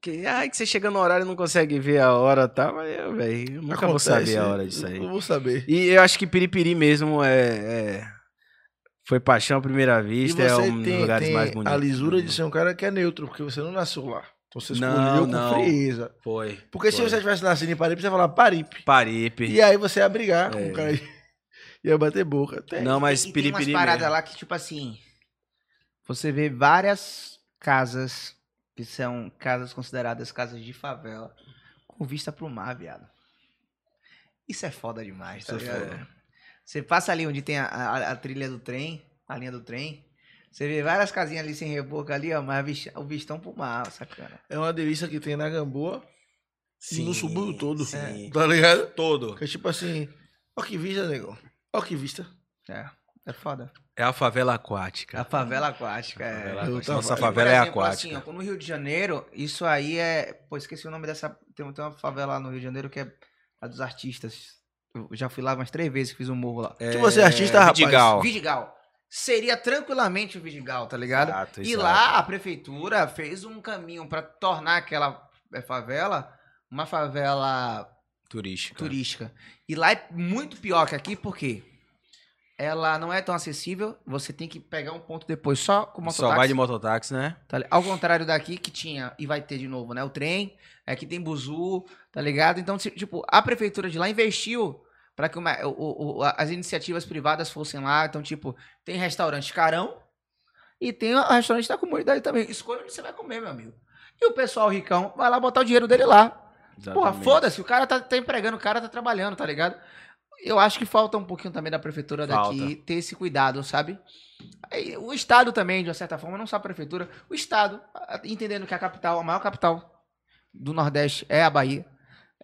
que, ai, que você chega no horário e não consegue ver a hora, tá? Mas eu, velho, eu nunca vou Acontece, saber a hora disso aí. Eu vou saber. E eu acho que Piripiri mesmo é... é- Foi paixão à primeira vista, é um dos tem, lugares tem mais bonitos. a lisura de ser um cara que é neutro, porque você não nasceu lá. Então você Não, escolheu com não. frieza. Foi. Porque se foi. você tivesse nascido em Paripe, você ia falar Paripe. Paripe. E aí você ia brigar com É. o cara e [laughs] ia bater boca. Tem. Não, mas E tem umas Piripiri paradas lá que, tipo assim, você vê várias casas que são casas consideradas casas de favela com vista pro mar, viado. Isso é foda demais, tá Isso é ligado? foda. Você passa ali onde tem a, a- a trilha do trem, a linha do trem, você vê várias casinhas ali sem reboco ali, ó, mas a o vistão pro mar, sacana. É uma delícia que tem na Gamboa e no Sim, subúrbio todo. sim. Tá ligado? Todo. Que é tipo assim, ó que vista, negão. Ó que vista. É, é foda. É a favela aquática. A favela aquática, é. Favela aquática. Nossa por favela é exemplo, aquática. Assim, ó, no Rio de Janeiro, isso aí é. Pô, esqueci o nome dessa. Tem, tem uma favela lá no Rio de Janeiro que é a dos artistas. Eu já fui lá umas três vezes que fiz um morro lá. É, Que você é artista, rapaz. Vidigal. Vidigal. Seria tranquilamente o Vidigal, tá ligado? Exato, E exato. lá a prefeitura fez um caminho pra tornar aquela eh, favela uma favela Turística. turística. E lá é muito pior que aqui, porque ela não é tão acessível. Você tem que pegar um ponto depois só com mototáxi. Só vai de mototáxi, né? Tá Ao contrário daqui, que tinha, e vai ter de novo, né? O trem, aqui tem buzu, tá ligado? Então, ti- tipo, a prefeitura de lá investiu para que uma- o- o- as iniciativas privadas fossem lá. Então, tipo, tem restaurante carão e tem o restaurante da comunidade também. Escolha onde você vai comer, meu amigo. E o pessoal ricão vai lá botar o dinheiro dele lá. Porra, Exatamente. foda-se, o cara tá, tá empregando, o cara tá trabalhando, tá ligado? Eu acho que falta um pouquinho também da prefeitura daqui Falta. ter esse cuidado, sabe? O Estado também, de uma certa forma, não só a prefeitura, o Estado, entendendo que a capital, a maior capital do Nordeste é a Bahia,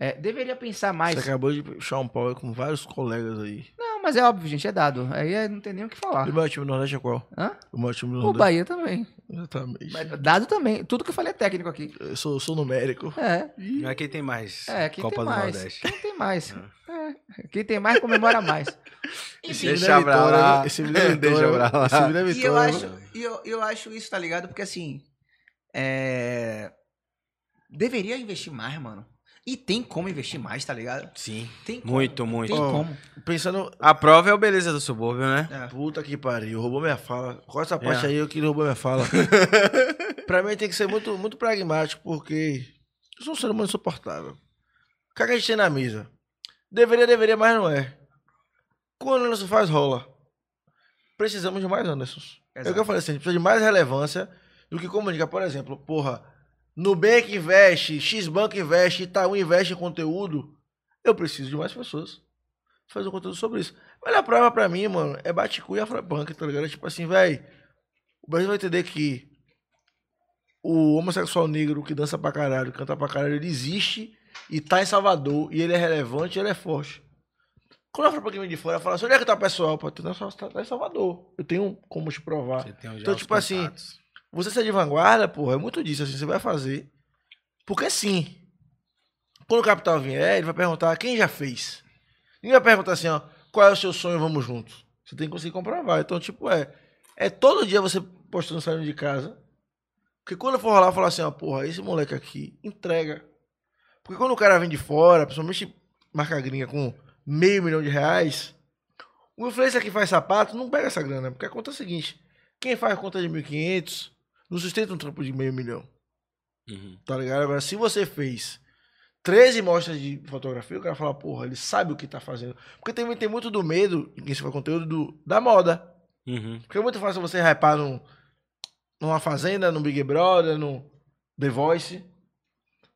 é, deveria pensar mais. Você acabou de puxar um pau com vários colegas aí. Não, mas é óbvio, gente, é dado. Aí é- não tem nem o que falar. E o meu time do Nordeste é qual? Hã? O meu time do O Nordeste. Bahia também. Exatamente. Mas Dado também. Tudo que eu falei é técnico aqui. Eu sou, sou numérico. É. Mas quem tem mais? É, quem Copa tem do mais? Nordeste. Quem tem mais? [laughs] É. Quem tem mais comemora mais. [laughs] Esse Deixa é pra vitória, lá. Esse vídeo é [laughs] Deixa vitória. pra lá. Esse vídeo é E eu acho, e eu, eu acho isso, tá ligado? Porque assim. É... Deveria investir mais, mano. E tem como investir mais, tá ligado? Sim. Tem como. Muito, muito. Tem Ó, como. Pensando, A prova é o beleza do subúrbio, né? É. Puta que pariu, roubou minha fala. Corta essa parte É. aí, eu queria roubar minha fala. [laughs] pra mim tem que ser muito, muito pragmático, porque eu sou um ser humano insuportável. O que, é que a gente tem na mesa? Deveria, deveria, mas não é. Quando o Anderson faz, rola. Precisamos de mais Andersons. É o que eu falei assim, a gente precisa de mais relevância do que comunica. Por exemplo, porra, Nubank investe, Xbank investe, Itaú investe em conteúdo. Eu preciso de mais pessoas fazer um conteúdo sobre isso. Mas a prova pra mim, mano, é Baticu e Afropunk, tá ligado? É Tipo assim, velho, o Brasil vai entender que o homossexual negro que dança pra caralho, canta pra caralho, ele existe e tá em Salvador, e ele é relevante e ele é forte. Quando a Afropunk vem de fora, fala assim, onde é que tá o pessoal? Pô, tá, tá, em Salvador. Eu tenho como te provar. Você tem Então, tipo assim, contatos. Você ser de vanguarda, porra, é muito disso, assim, você vai fazer. Porque sim. Quando o capital vier, ele vai perguntar quem já fez. Ninguém vai perguntar assim, ó, qual é o seu sonho, vamos juntos. Você tem que conseguir comprovar. Então, tipo, é. É todo dia você postando saindo de casa. Porque quando for rolar, falar assim, ó, porra, esse moleque aqui entrega. Porque quando o cara vem de fora, principalmente marca gringa com meio milhão de reais, o influencer que faz sapato não pega essa grana, porque a conta é a seguinte: quem faz conta de 1.500 não sustenta um trampo de meio milhão. Uhum. Tá ligado? Agora, se você fez 13 mostras de fotografia, o cara fala, porra, ele sabe o que tá fazendo. Porque também tem muito do medo, em quem se faz conteúdo, do, da moda. Uhum. Porque é muito fácil você hypar num, numa fazenda, no Big Brother, no The Voice.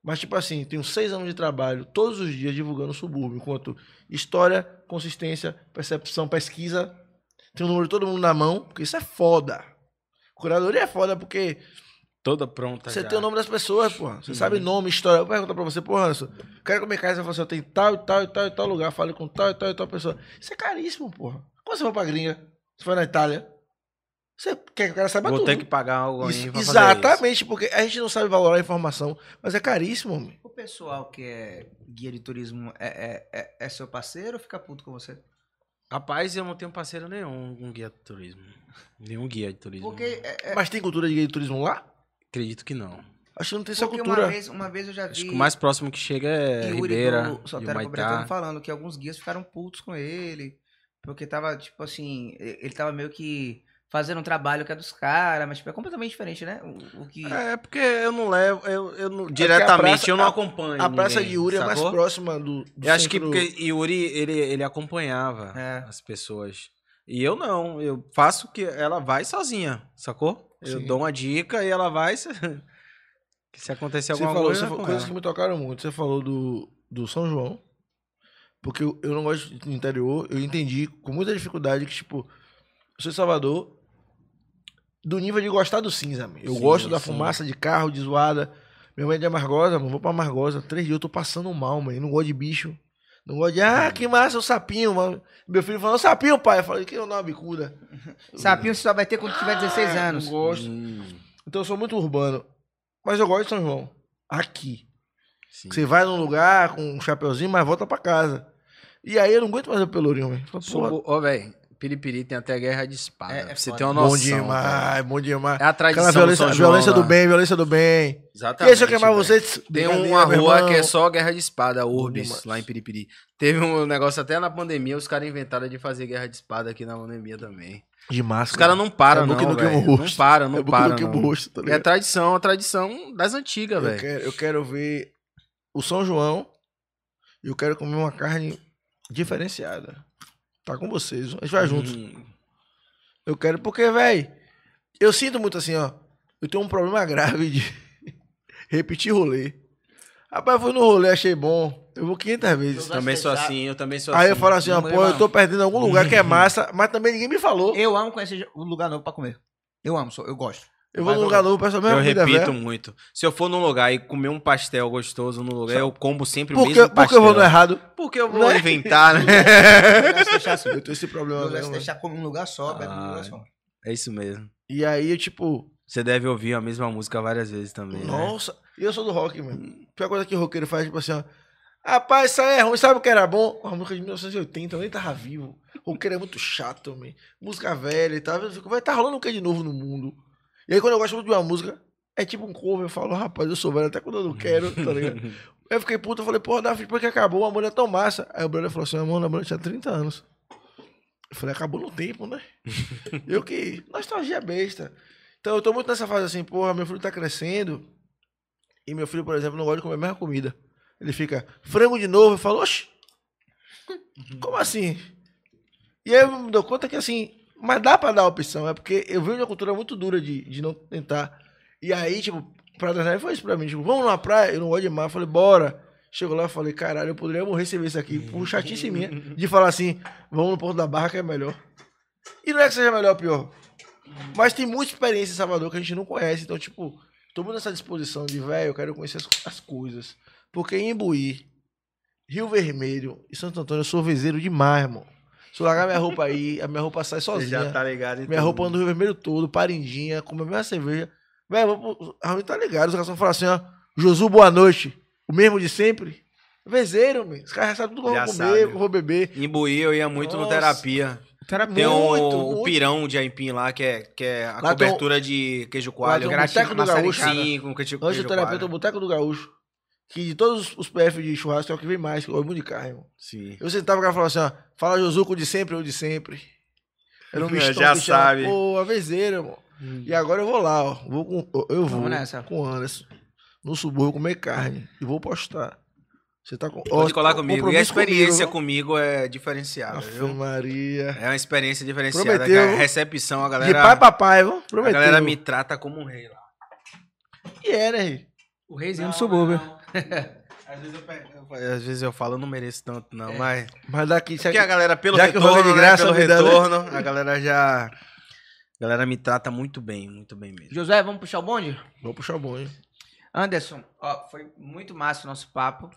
Mas, tipo assim, tenho seis anos de trabalho, todos os dias divulgando o subúrbio, enquanto história, consistência, percepção, pesquisa. Tem o número de todo mundo na mão, porque isso é foda. Curadoria é foda porque Toda pronta você já. tem o nome das pessoas, porra. Você sabe nome, história. Eu vou perguntar pra você, porra, Anderson, quero comer carne, você fala assim, eu tenho tal e tal e tal e tal lugar, falei com tal e tal e tal pessoa. Isso é caríssimo, porra. Quando você vai pra gringa, você foi na Itália, você quer que o cara saiba Vou tudo. ter que pagar algo Isso- pra fazer exatamente, porque a gente não sabe valorar a informação, mas é caríssimo, homem. O pessoal que é guia de turismo é, é, é, é seu parceiro ou fica puto com você? Rapaz, eu não tenho parceiro nenhum com guia de turismo. Nenhum guia de turismo. Porque, é, é- Mas tem cultura de guia de turismo lá? Acredito que não. Acho que não tem essa cultura. uma vez, uma vez eu já vi Acho que o mais próximo que chega é Yuri Ribeira, do e Bretano Humaitá. falando que alguns guias ficaram putos com ele, porque tava, tipo assim, ele tava meio que fazendo um trabalho que é dos caras, mas tipo, é completamente diferente, né? O, o que... É, porque eu não levo, eu, eu não, a diretamente praça- eu não a- acompanho A praça ninguém, de Yuri é mais sacou? próxima do, do Eu acho que centro- porque Yuri, ele, ele acompanhava É. as pessoas. E eu não, eu faço que ela vai sozinha, sacou? Eu Sim. dou uma dica e ela vai. Se, [laughs] se acontecer alguma falou, coisa. é falou coisas que me tocaram muito. Você falou do, do São João. Porque eu, eu não gosto de interior. Eu entendi com muita dificuldade que, tipo, eu sou de Salvador do nível de gostar do cinza. meu. Eu Sim, gosto da sim. fumaça de carro, de zoada. Minha mãe é de Amargosa, mano. Vou pra Amargosa. Três dias eu tô passando mal, mano. Eu não gosto de bicho. Não gosto de, ah, que massa, o sapinho, mano. Meu filho falou, sapinho, pai. Eu falei, que eu não, uma bicuda. [laughs] Sapinho você só vai ter quando tiver 16 anos. Não gosto. Hum, Então eu sou muito urbano. Mas eu gosto de São João. Aqui. sim. Você vai num lugar com um chapeuzinho, mas volta pra casa. E aí eu não aguento mais o pelourinho, velho. Ô, velho, Piripiri tem até guerra de espada. É- é você foda. ter uma bom noção. demais, velho. bom demais. É a tradição Aquela violência, do São João, violência do lá. bem, violência do bem. E Exatamente. aí, se eu queimar vocês... Tem uma rua que é só guerra de espada, Urbis, lá em Piripiri. Teve um negócio até na pandemia, os caras inventaram de fazer guerra de espada aqui na pandemia também. De máscara. Os caras não param, É bom não, que não param, não é bom que param, não rosto, tá É tradição, a tradição das antigas, eu, velho. quero, eu quero ver o São João e eu quero comer uma carne diferenciada. Tá com vocês, a gente vai juntos. Hum, Eu quero, porque, velho, eu sinto muito assim, ó. Eu tenho um problema [laughs] grave de repetir rolê. Rapaz, eu fui no rolê, achei bom. Eu vou 500 vezes. também sou assim, eu também sou Aí assim. eu falo assim, ó, pô, eu tô perdendo algum lugar que é [laughs] massa, mas também ninguém me falou. Eu amo conhecer um lugar novo pra comer. Eu amo, sou- eu gosto. Eu vou num lugar novo, peço a mesma Eu comida repito muito. Se eu for num lugar e comer um pastel gostoso no lugar, eu como sempre o Por que, mesmo por pastel. que eu vou no errado? Porque eu vou Né? inventar, né? [laughs] Eu assim. Eu tenho esse problema de mesmo. deixar comer um lugar só, um Ah, lugar só. É isso mesmo. E aí, eu, tipo, Você deve ouvir a mesma música várias vezes também, né? nossa, e eu sou do rock, mano. A pior coisa que o roqueiro faz, tipo assim, ó. Rapaz, isso aí é ruim, sabe o que era bom? Uma música de 1980, eu nem tava vivo. O roqueiro é muito chato também. Música velha e tal. Vai tá rolando o que de novo no mundo? E aí, quando eu gosto muito de uma música, é tipo um cover. Eu falo, rapaz, eu sou velho até quando eu não quero, tá ligado? [laughs] Aí eu fiquei puto, eu falei, porra, Davi, por que acabou? O amor é tão massa. Aí o brother falou assim, amor, o namoro tinha 30 anos. Eu falei, acabou no tempo, né? [laughs] eu que. Nostalgia besta. Então eu tô muito nessa fase assim, porra, meu filho tá crescendo. E meu filho, por exemplo, não gosta de comer a mesma comida. Ele fica, frango de novo. Eu falo, oxe, como assim? E aí eu me dou conta que assim, mas dá pra dar opção, é porque eu de uma cultura muito dura de, de não tentar. E aí, tipo, Praia das Neves foi isso pra mim, tipo, vamos numa praia, eu não gosto de mar, eu falei, bora. Chegou lá falei, caralho, eu poderia morrer sem ver isso aqui, por chatice minha, de falar assim, vamos no Porto da Barra que é melhor. E não é que seja melhor ou pior, mas tem muita experiência em Salvador que a gente não conhece, então, tipo, tô muito nessa disposição de, velho, eu quero conhecer as, as coisas. Porque em Imbuí, Rio Vermelho e Santo Antônio eu sou vezeiro demais, irmão. Se eu largar minha roupa aí, a minha roupa sai Você sozinha. já tá ligado em Minha roupa anda no Rio Vermelho todo, parindinha, come a mesma cerveja. Velho, vou pro- a Raul tá ligado. Os caras vão falar assim, ó. Josu, boa noite. O mesmo de sempre. Vezeiro, meu. Os caras já sabem tudo que eu vou comer, sabe. que eu vou beber. Em Buí eu ia muito no Nossa. terapia. Terapia. Tem um, Muito, o muito. pirão de aipim lá, que é, que é a Lá tem cobertura de queijo Lá coalho. tem o Gratinha Boteco do com Gaúcho. Sim, com queijo, Antes queijo do terapeuta, o. Boteco do Gaúcho. Que de todos os PF de churrasco é o que vem mais, que eu gosto muito de carne, irmão. Sim. Eu sentava com o cara e falava assim, ó, fala Josuco de sempre, eu de sempre. Era um É, [laughs] mistão já sabe. Pô, a vezeira, irmão. E agora eu vou lá, ó. Vou com, eu vou Vamos nessa. com o Anderson. No subúrbio comer carne. E vou postar. Você tá com. Pode ó, colar comigo. E a experiência comigo, comigo, é diferenciada, viu? Maria. É uma experiência diferenciada. Prometeu. A recepção, a De galera. pai papai, viu? a Prometeu. galera me trata como um rei lá. E era, aí. O reizinho do subúrbio. Às vezes, eu, pe- eu- às vezes eu falo, eu não mereço tanto, não, mas. Mas daqui. Porque a galera, pelo já que retorno, rolê de né, graça, pelo dá, né? retorno, [laughs] a galera já. A galera me trata muito bem, muito bem mesmo. Josué, vamos puxar o bonde? Vou puxar o hein? Anderson, ó, foi muito massa o nosso papo,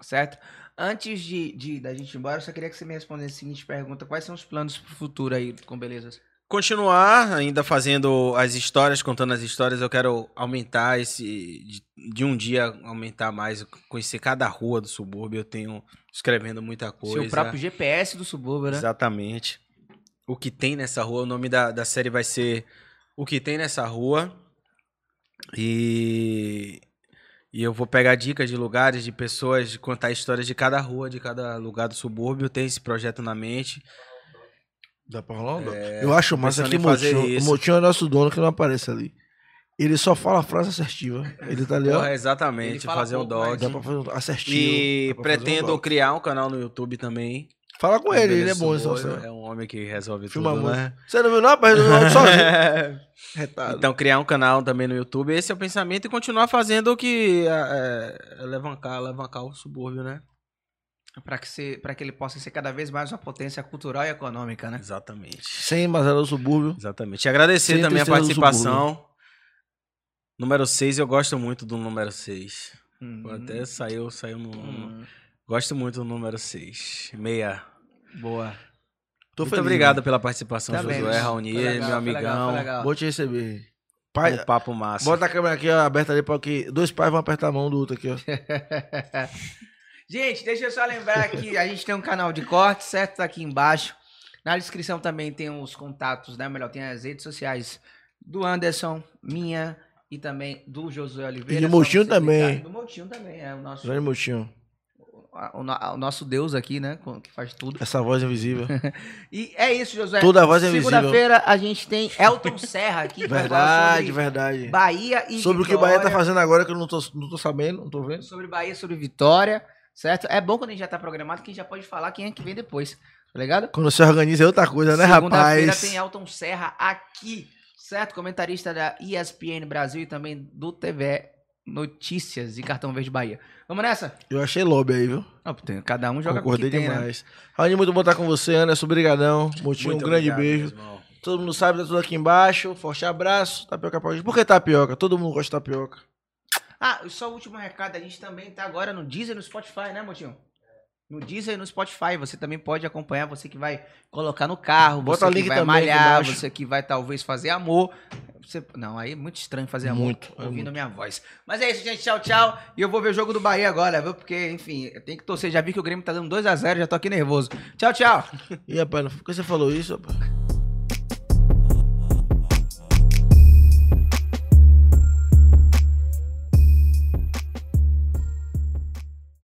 certo? Antes de, de da gente ir embora, eu só queria que você me respondesse a seguinte pergunta: quais são os planos pro futuro aí com belezas? Continuar ainda fazendo as histórias, contando as histórias, eu quero aumentar esse. De, um dia aumentar mais, conhecer cada rua do subúrbio. Eu tenho escrevendo muita coisa. Seu próprio GPS do subúrbio, né? Exatamente. O que tem nessa rua, o nome da, da série vai ser O que tem nessa rua. E, e eu vou pegar dicas de lugares, de pessoas, de contar histórias de cada rua, de cada lugar do subúrbio. Tem esse projeto na mente. Dá pra rolar? um dó? eu acho massa que o fazer Motinho, o isso. Motinho é nosso dono que não aparece ali. Ele só fala a frase assertiva. Ele tá ali, ó. Porra, exatamente, fazer um pouco, dog. Dá pra fazer um assertivo. E pra um pretendo dog. criar um canal no YouTube também. Fala com ele, ele é bom, então. Você É um homem que resolve Filma tudo, né? Você não viu, não? Resolveu áudio sozinho. Retado. Então, criar um canal também no YouTube. Esse é o pensamento e continuar fazendo o que é, é, levantar, levantar o subúrbio, né? Pra que, se, que ele possa ser cada vez mais uma potência cultural e econômica, né? Exatamente. Sem Mazela do subúrbio. Exatamente. E agradecer também a participação. Número 6, eu gosto muito do número 6. Hum, Até saiu, saiu no. hum, Gosto muito do número 6. Meia. boa. Tô muito feliz, obrigado mano. pela participação, Também, Josué, né? Raoni, legal, meu foi legal, amigão. foi legal. Vou te receber. Pai, Um papo massa. bota a câmera aqui ó, aberta ali pra que dois pais vão apertar a mão do outro aqui, ó. [laughs] Gente, deixa eu só lembrar que a gente tem um canal de corte, certo? Tá aqui embaixo. Na descrição também tem os contatos, né? Melhor, tem as redes sociais do Anderson, minha e também do Josué Oliveira. E do você também. Do Motinho também, é o nosso, Grande Motinho. o, no- o nosso Deus aqui, né? Que faz tudo. Essa voz invisível. [laughs] E é isso, Josué. Toda a voz é visível. Segunda-feira a gente tem Elton Serra aqui. verdade, verdade. Bahia e Sobre o que o Bahia tá Vitória. fazendo agora, que eu não tô, não tô sabendo, não tô vendo. sobre Bahia, sobre Vitória, certo? É bom quando a gente já tá programado, que a gente já pode falar quem é que vem depois, tá ligado? Quando se organiza é outra coisa, né, Segunda-feira rapaz? tem Elton Serra aqui, certo? Comentarista da ESPN Brasil e também do TV Notícias e Cartão Verde Bahia. Vamos nessa? Eu achei lobby aí, viu? Não, tem- cada um joga com o Concordei que tem, né? demais. Raoni, muito bom estar com você, Anderson. Brigadão. Motinho, um Muito grande obrigado, beijo. Todo mundo sabe, tá tudo aqui embaixo. Forte abraço. Tapioca pra gente. Por que tapioca? Todo mundo gosta de tapioca. Ah, e só o último recado, a gente também tá agora no Deezer e no Spotify, né, Motinho? No Deezer e no Spotify, você também pode acompanhar, você que vai colocar no carro, Bota você que vai também malhar, você que vai talvez fazer amor. Você- Não, aí é muito estranho fazer amor Muito, é ouvindo muito. minha voz. Mas é isso, gente. Tchau, tchau. E eu vou ver o jogo do Bahia agora, viu? Porque, enfim, tenho que torcer. Já vi que o Grêmio tá dando 2x0, já tô aqui nervoso. Tchau, tchau. Ih, [laughs] rapaz, por que você falou isso, rapaz?